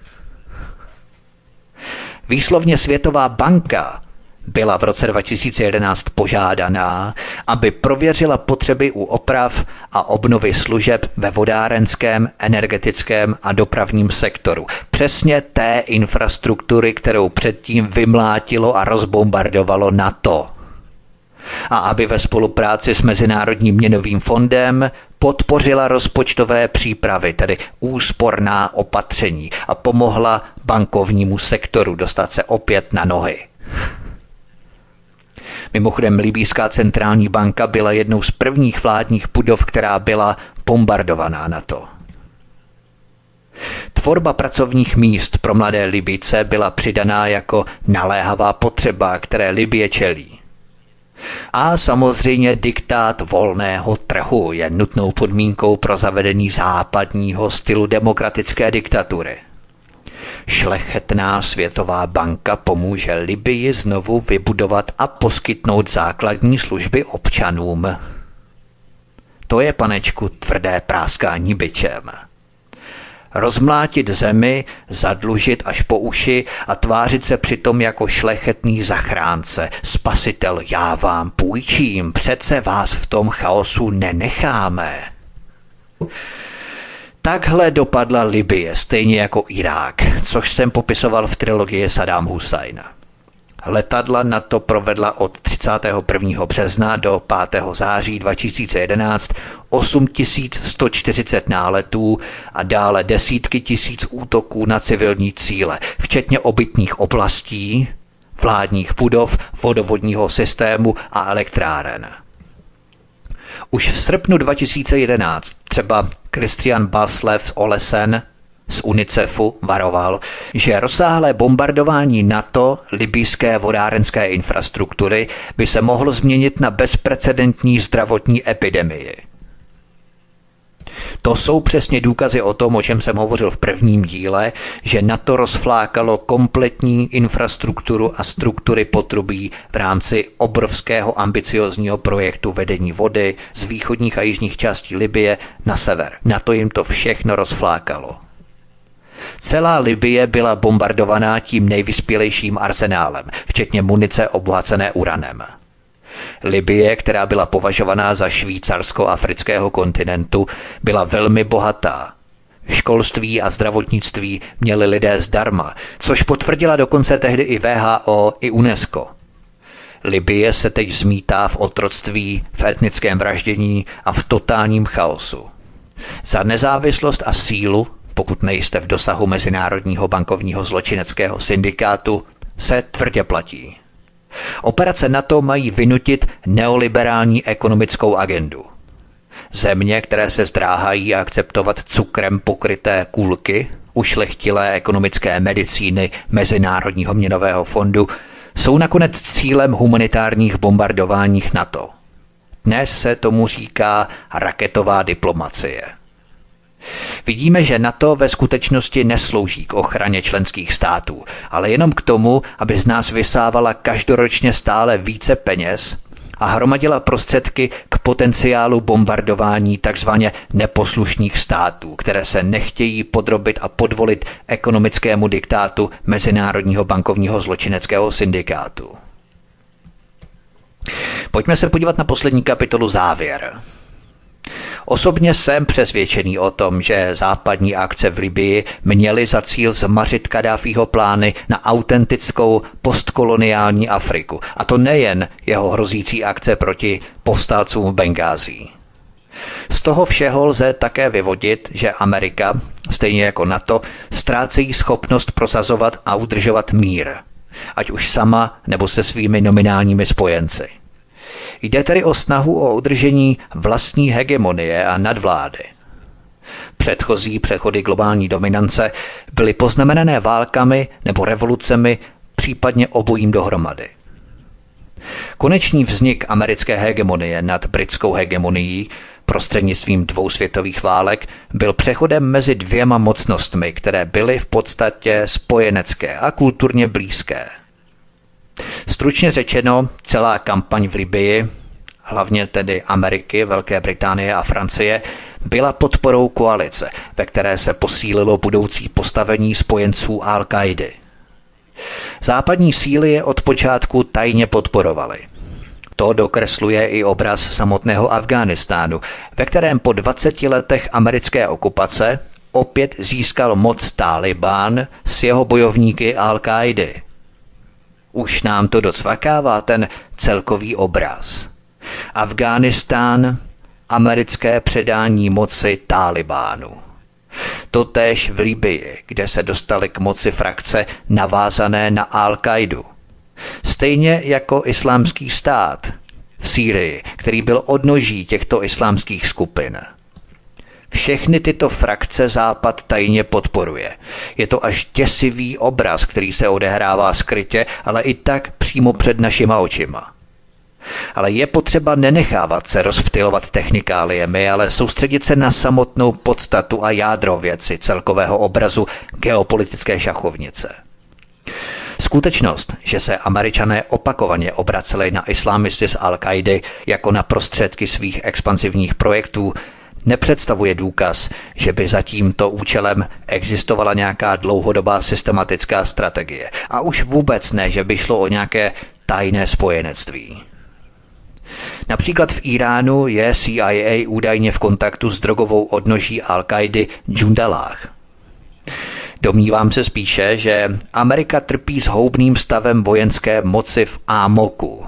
Výslovně Světová banka byla v roce 2011 požádaná, aby prověřila potřeby u oprav a obnovy služeb ve vodárenském, energetickém a dopravním sektoru. Přesně té infrastruktury, kterou předtím vymlátilo a rozbombardovalo NATO. A aby ve spolupráci s Mezinárodním měnovým fondem podpořila rozpočtové přípravy, tedy úsporná opatření a pomohla bankovnímu sektoru dostat se opět na nohy. Mimochodem, Libýská centrální banka byla jednou z prvních vládních budov, která byla bombardovaná na to. Tvorba pracovních míst pro mladé Libice byla přidaná jako naléhavá potřeba, které Libie čelí. A samozřejmě diktát volného trhu je nutnou podmínkou pro zavedení západního stylu demokratické diktatury. Šlechetná světová banka pomůže Libii znovu vybudovat a poskytnout základní služby občanům. To je, panečku, tvrdé práskání byčem rozmlátit zemi, zadlužit až po uši a tvářit se přitom jako šlechetný zachránce. Spasitel, já vám půjčím, přece vás v tom chaosu nenecháme. Takhle dopadla Libie, stejně jako Irák, což jsem popisoval v trilogii Saddam Hussein. Letadla na to provedla od 31. března do 5. září 2011 8140 náletů a dále desítky tisíc útoků na civilní cíle, včetně obytních oblastí, vládních budov, vodovodního systému a elektráren. Už v srpnu 2011 třeba Christian Baslev z Olesen z UNICEFu varoval, že rozsáhlé bombardování NATO libýské vodárenské infrastruktury by se mohlo změnit na bezprecedentní zdravotní epidemii. To jsou přesně důkazy o tom, o čem jsem hovořil v prvním díle, že NATO rozflákalo kompletní infrastrukturu a struktury potrubí v rámci obrovského ambiciozního projektu vedení vody z východních a jižních částí Libie na sever. NATO jim to všechno rozflákalo. Celá Libie byla bombardovaná tím nejvyspělejším arzenálem, včetně munice obohacené uranem. Libie, která byla považovaná za Švýcarsko afrického kontinentu, byla velmi bohatá. Školství a zdravotnictví měli lidé zdarma, což potvrdila dokonce tehdy i VHO i UNESCO. Libie se teď zmítá v otroctví, v etnickém vraždění a v totálním chaosu. Za nezávislost a sílu pokud nejste v dosahu Mezinárodního bankovního zločineckého syndikátu, se tvrdě platí. Operace NATO mají vynutit neoliberální ekonomickou agendu. Země, které se zdráhají akceptovat cukrem pokryté kůlky, ušlechtilé ekonomické medicíny Mezinárodního měnového fondu, jsou nakonec cílem humanitárních bombardováních NATO. Dnes se tomu říká raketová diplomacie – Vidíme, že NATO ve skutečnosti neslouží k ochraně členských států, ale jenom k tomu, aby z nás vysávala každoročně stále více peněz a hromadila prostředky k potenciálu bombardování takzvaně neposlušných států, které se nechtějí podrobit a podvolit ekonomickému diktátu Mezinárodního bankovního zločineckého syndikátu. Pojďme se podívat na poslední kapitolu závěr. Osobně jsem přesvědčený o tom, že západní akce v Libii měly za cíl zmařit Kadáfího plány na autentickou postkoloniální Afriku. A to nejen jeho hrozící akce proti povstalcům v Bengází. Z toho všeho lze také vyvodit, že Amerika, stejně jako NATO, ztrácejí schopnost prosazovat a udržovat mír, ať už sama nebo se svými nominálními spojenci. Jde tedy o snahu o udržení vlastní hegemonie a nadvlády. Předchozí přechody globální dominance byly poznamenané válkami nebo revolucemi, případně obojím dohromady. Konečný vznik americké hegemonie nad britskou hegemonií prostřednictvím dvou světových válek byl přechodem mezi dvěma mocnostmi, které byly v podstatě spojenecké a kulturně blízké – Stručně řečeno, celá kampaň v Libii, hlavně tedy Ameriky, Velké Británie a Francie, byla podporou koalice, ve které se posílilo budoucí postavení spojenců Al-Kaidy. Západní síly je od počátku tajně podporovaly. To dokresluje i obraz samotného Afghánistánu, ve kterém po 20 letech americké okupace opět získal moc Taliban s jeho bojovníky Al-Kaidy. Už nám to docvakává ten celkový obraz. Afghánistán, americké předání moci Talibánu. Totéž v Libii, kde se dostali k moci frakce navázané na Al-Kaidu. Stejně jako islámský stát v Sýrii, který byl odnoží těchto islámských skupin – všechny tyto frakce Západ tajně podporuje. Je to až děsivý obraz, který se odehrává skrytě, ale i tak přímo před našima očima. Ale je potřeba nenechávat se rozptilovat technikáliemi, ale soustředit se na samotnou podstatu a jádro věci celkového obrazu geopolitické šachovnice. Skutečnost, že se američané opakovaně obraceli na islámisty z al jako na prostředky svých expansivních projektů, nepředstavuje důkaz, že by za tímto účelem existovala nějaká dlouhodobá systematická strategie. A už vůbec ne, že by šlo o nějaké tajné spojenectví. Například v Iránu je CIA údajně v kontaktu s drogovou odnoží Al-Kaidy Jundalách. Domnívám se spíše, že Amerika trpí zhoubným stavem vojenské moci v Ámoku,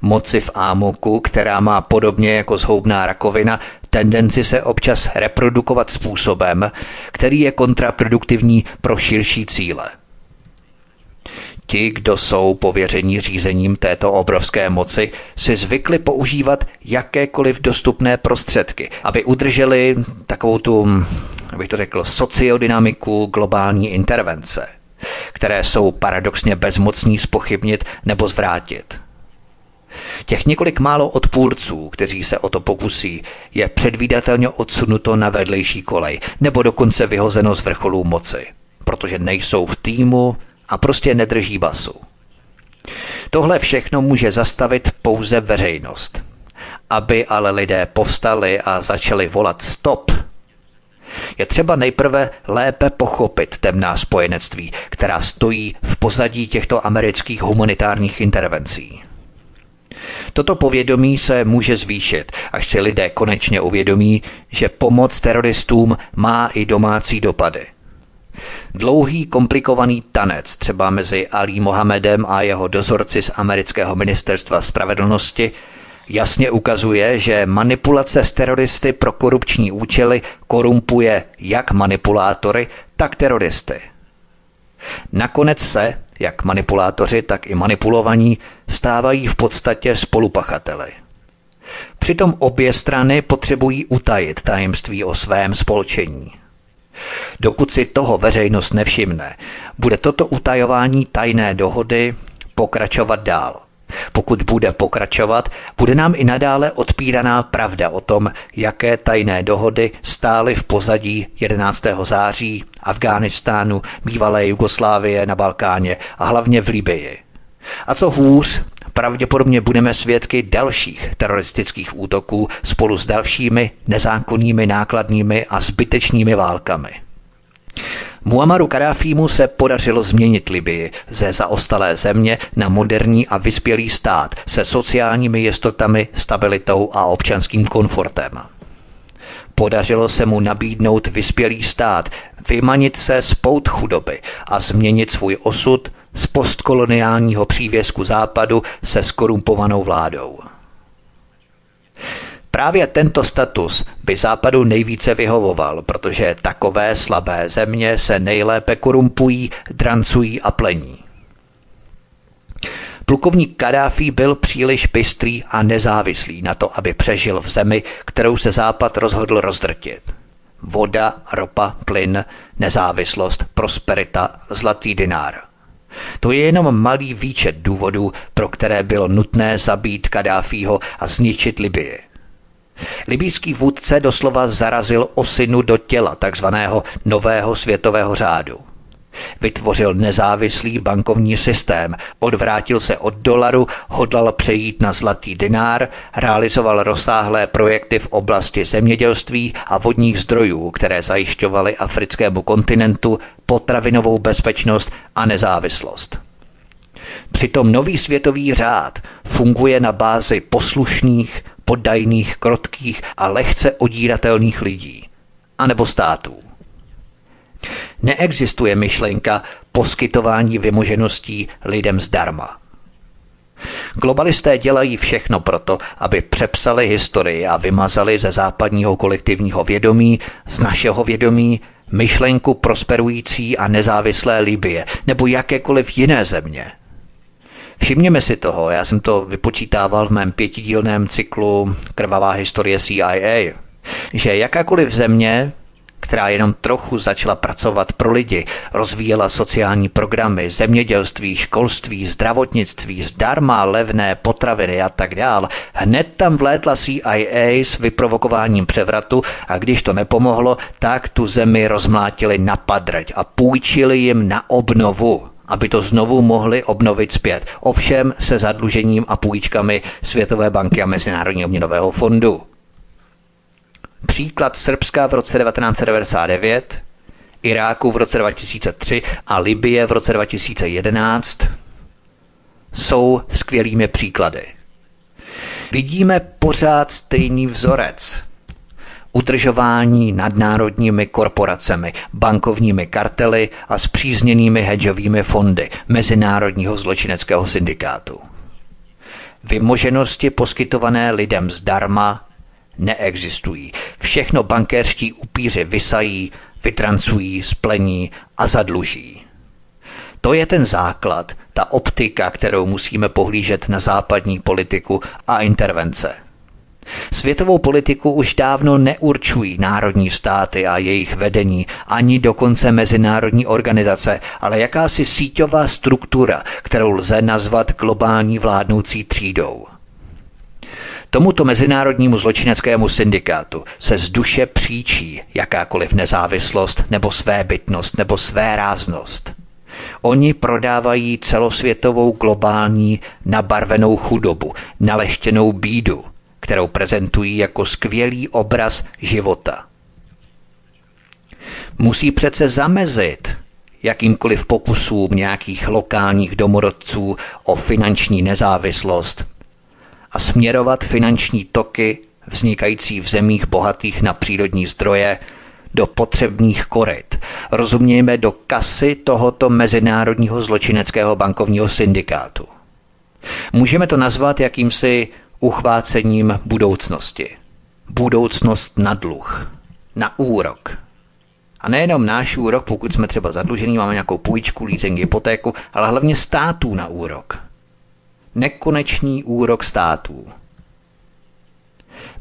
moci v ámoku, která má podobně jako zhoubná rakovina tendenci se občas reprodukovat způsobem, který je kontraproduktivní pro širší cíle. Ti, kdo jsou pověření řízením této obrovské moci, si zvykli používat jakékoliv dostupné prostředky, aby udrželi takovou tu, abych to řekl, sociodynamiku globální intervence, které jsou paradoxně bezmocní spochybnit nebo zvrátit. Těch několik málo odpůrců, kteří se o to pokusí, je předvídatelně odsunuto na vedlejší kolej nebo dokonce vyhozeno z vrcholů moci, protože nejsou v týmu a prostě nedrží basu. Tohle všechno může zastavit pouze veřejnost. Aby ale lidé povstali a začali volat stop, je třeba nejprve lépe pochopit temná spojenectví, která stojí v pozadí těchto amerických humanitárních intervencí. Toto povědomí se může zvýšit, až si lidé konečně uvědomí, že pomoc teroristům má i domácí dopady. Dlouhý komplikovaný tanec třeba mezi Ali Mohamedem a jeho dozorci z amerického ministerstva spravedlnosti jasně ukazuje, že manipulace s teroristy pro korupční účely korumpuje jak manipulátory, tak teroristy. Nakonec se, jak manipulátoři, tak i manipulovaní, stávají v podstatě spolupachateli. Přitom obě strany potřebují utajit tajemství o svém spolčení. Dokud si toho veřejnost nevšimne, bude toto utajování tajné dohody pokračovat dál. Pokud bude pokračovat, bude nám i nadále odpíraná pravda o tom, jaké tajné dohody stály v pozadí 11. září, Afghánistánu, bývalé Jugoslávie na Balkáně a hlavně v Libii. A co hůř, pravděpodobně budeme svědky dalších teroristických útoků spolu s dalšími nezákonnými nákladními a zbytečnými válkami. Muamaru Kadáfímu se podařilo změnit Libii ze zaostalé země na moderní a vyspělý stát se sociálními jistotami, stabilitou a občanským komfortem. Podařilo se mu nabídnout vyspělý stát, vymanit se z pout chudoby a změnit svůj osud z postkoloniálního přívězku západu se skorumpovanou vládou. Právě tento status by západu nejvíce vyhovoval, protože takové slabé země se nejlépe korumpují, drancují a plení. Plukovník Kadáfi byl příliš bystrý a nezávislý na to, aby přežil v zemi, kterou se Západ rozhodl rozdrtit. Voda, ropa, plyn, nezávislost, prosperita, zlatý dinár – to je jenom malý výčet důvodů, pro které bylo nutné zabít Kadáfího a zničit Libii. Libýský vůdce doslova zarazil osinu do těla takzvaného nového světového řádu. Vytvořil nezávislý bankovní systém, odvrátil se od dolaru, hodlal přejít na zlatý dinár, realizoval rozsáhlé projekty v oblasti zemědělství a vodních zdrojů, které zajišťovaly africkému kontinentu potravinovou bezpečnost a nezávislost. Přitom nový světový řád funguje na bázi poslušných, poddajných, krotkých a lehce odíratelných lidí, anebo států. Neexistuje myšlenka poskytování vymožeností lidem zdarma. Globalisté dělají všechno proto, aby přepsali historii a vymazali ze západního kolektivního vědomí, z našeho vědomí, myšlenku prosperující a nezávislé Libie nebo jakékoliv jiné země. Všimněme si toho, já jsem to vypočítával v mém pětidílném cyklu Krvavá historie CIA, že jakákoliv země, která jenom trochu začala pracovat pro lidi, rozvíjela sociální programy, zemědělství, školství, zdravotnictví, zdarma levné potraviny a tak dál. Hned tam vlétla CIA s vyprovokováním převratu a když to nepomohlo, tak tu zemi rozmlátili na padrť a půjčili jim na obnovu aby to znovu mohli obnovit zpět. Ovšem se zadlužením a půjčkami Světové banky a Mezinárodního měnového fondu. Příklad Srbska v roce 1999, Iráku v roce 2003 a Libie v roce 2011 jsou skvělými příklady. Vidíme pořád stejný vzorec udržování nadnárodními korporacemi, bankovními kartely a spřízněnými hedžovými fondy Mezinárodního zločineckého syndikátu. Vymoženosti poskytované lidem zdarma neexistují. Všechno bankéřští upíři vysají, vytrancují, splení a zadluží. To je ten základ, ta optika, kterou musíme pohlížet na západní politiku a intervence – Světovou politiku už dávno neurčují národní státy a jejich vedení, ani dokonce mezinárodní organizace, ale jakási síťová struktura, kterou lze nazvat globální vládnoucí třídou. Tomuto mezinárodnímu zločineckému syndikátu se z duše příčí jakákoliv nezávislost nebo svébytnost nebo své ráznost. Oni prodávají celosvětovou globální nabarvenou chudobu, naleštěnou bídu – kterou prezentují jako skvělý obraz života. Musí přece zamezit jakýmkoliv pokusům nějakých lokálních domorodců o finanční nezávislost a směrovat finanční toky vznikající v zemích bohatých na přírodní zdroje do potřebných koryt. Rozumějme do kasy tohoto mezinárodního zločineckého bankovního syndikátu. Můžeme to nazvat jakýmsi uchvácením budoucnosti. Budoucnost na dluh, na úrok. A nejenom náš úrok, pokud jsme třeba zadlužení, máme nějakou půjčku, leasing, hypotéku, ale hlavně států na úrok. Nekonečný úrok států.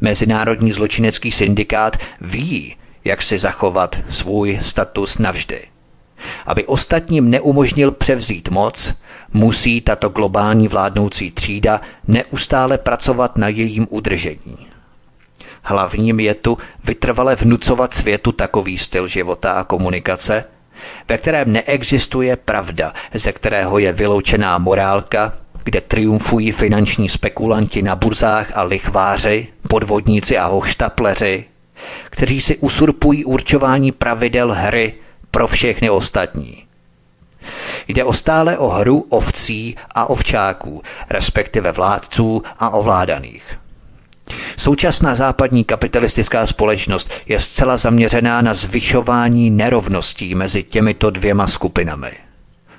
Mezinárodní zločinecký syndikát ví, jak si zachovat svůj status navždy. Aby ostatním neumožnil převzít moc, musí tato globální vládnoucí třída neustále pracovat na jejím udržení. Hlavním je tu vytrvale vnucovat světu takový styl života a komunikace, ve kterém neexistuje pravda, ze kterého je vyloučená morálka, kde triumfují finanční spekulanti na burzách a lichváři, podvodníci a hochštapleři, kteří si usurpují určování pravidel hry pro všechny ostatní. Jde o stále o hru ovcí a ovčáků, respektive vládců a ovládaných. Současná západní kapitalistická společnost je zcela zaměřená na zvyšování nerovností mezi těmito dvěma skupinami.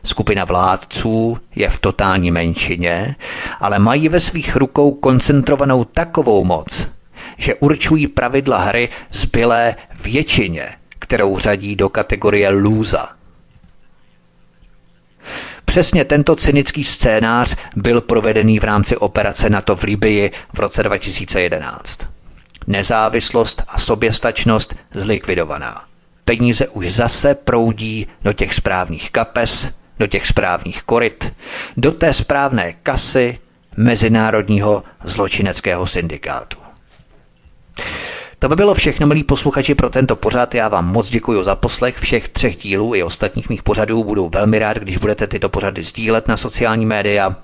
Skupina vládců je v totální menšině, ale mají ve svých rukou koncentrovanou takovou moc, že určují pravidla hry zbylé většině, kterou řadí do kategorie lůza. Přesně tento cynický scénář byl provedený v rámci operace NATO v Libii v roce 2011. Nezávislost a soběstačnost zlikvidovaná. Peníze už zase proudí do těch správných kapes, do těch správných koryt, do té správné kasy Mezinárodního zločineckého syndikátu. To by bylo všechno, milí posluchači, pro tento pořad. Já vám moc děkuji za poslech všech třech dílů i ostatních mých pořadů. Budu velmi rád, když budete tyto pořady sdílet na sociální média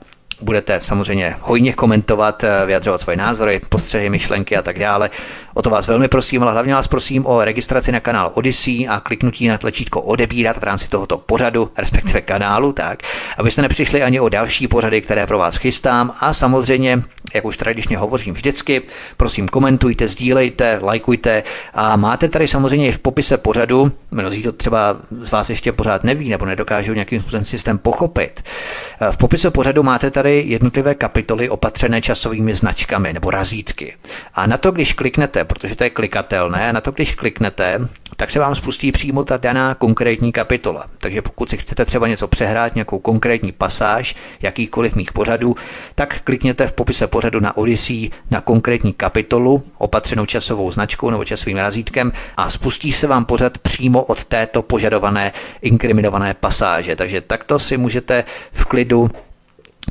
budete samozřejmě hojně komentovat, eh, vyjadřovat svoje názory, postřehy, myšlenky a tak dále. O to vás velmi prosím, ale hlavně vás prosím o registraci na kanál Odyssey a kliknutí na tlačítko odebírat v rámci tohoto pořadu, respektive kanálu, tak, abyste nepřišli ani o další pořady, které pro vás chystám a samozřejmě, jak už tradičně hovořím vždycky, prosím komentujte, sdílejte, lajkujte a máte tady samozřejmě i v popise pořadu, mnozí to třeba z vás ještě pořád neví nebo nedokážou nějakým způsobem systém pochopit. Eh, v popise pořadu máte tady jednotlivé kapitoly opatřené časovými značkami nebo razítky. A na to, když kliknete, protože to je klikatelné, na to, když kliknete, tak se vám spustí přímo ta daná konkrétní kapitola. Takže pokud si chcete třeba něco přehrát, nějakou konkrétní pasáž, jakýkoliv mých pořadů, tak klikněte v popise pořadu na Odyssey na konkrétní kapitolu, opatřenou časovou značkou nebo časovým razítkem a spustí se vám pořad přímo od této požadované inkriminované pasáže. Takže takto si můžete v klidu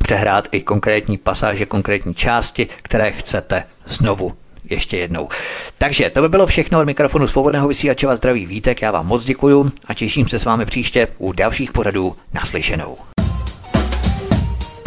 přehrát i konkrétní pasáže, konkrétní části, které chcete znovu ještě jednou. Takže to by bylo všechno od mikrofonu svobodného vysílače vás zdraví Vítek. Já vám moc děkuju a těším se s vámi příště u dalších pořadů naslyšenou.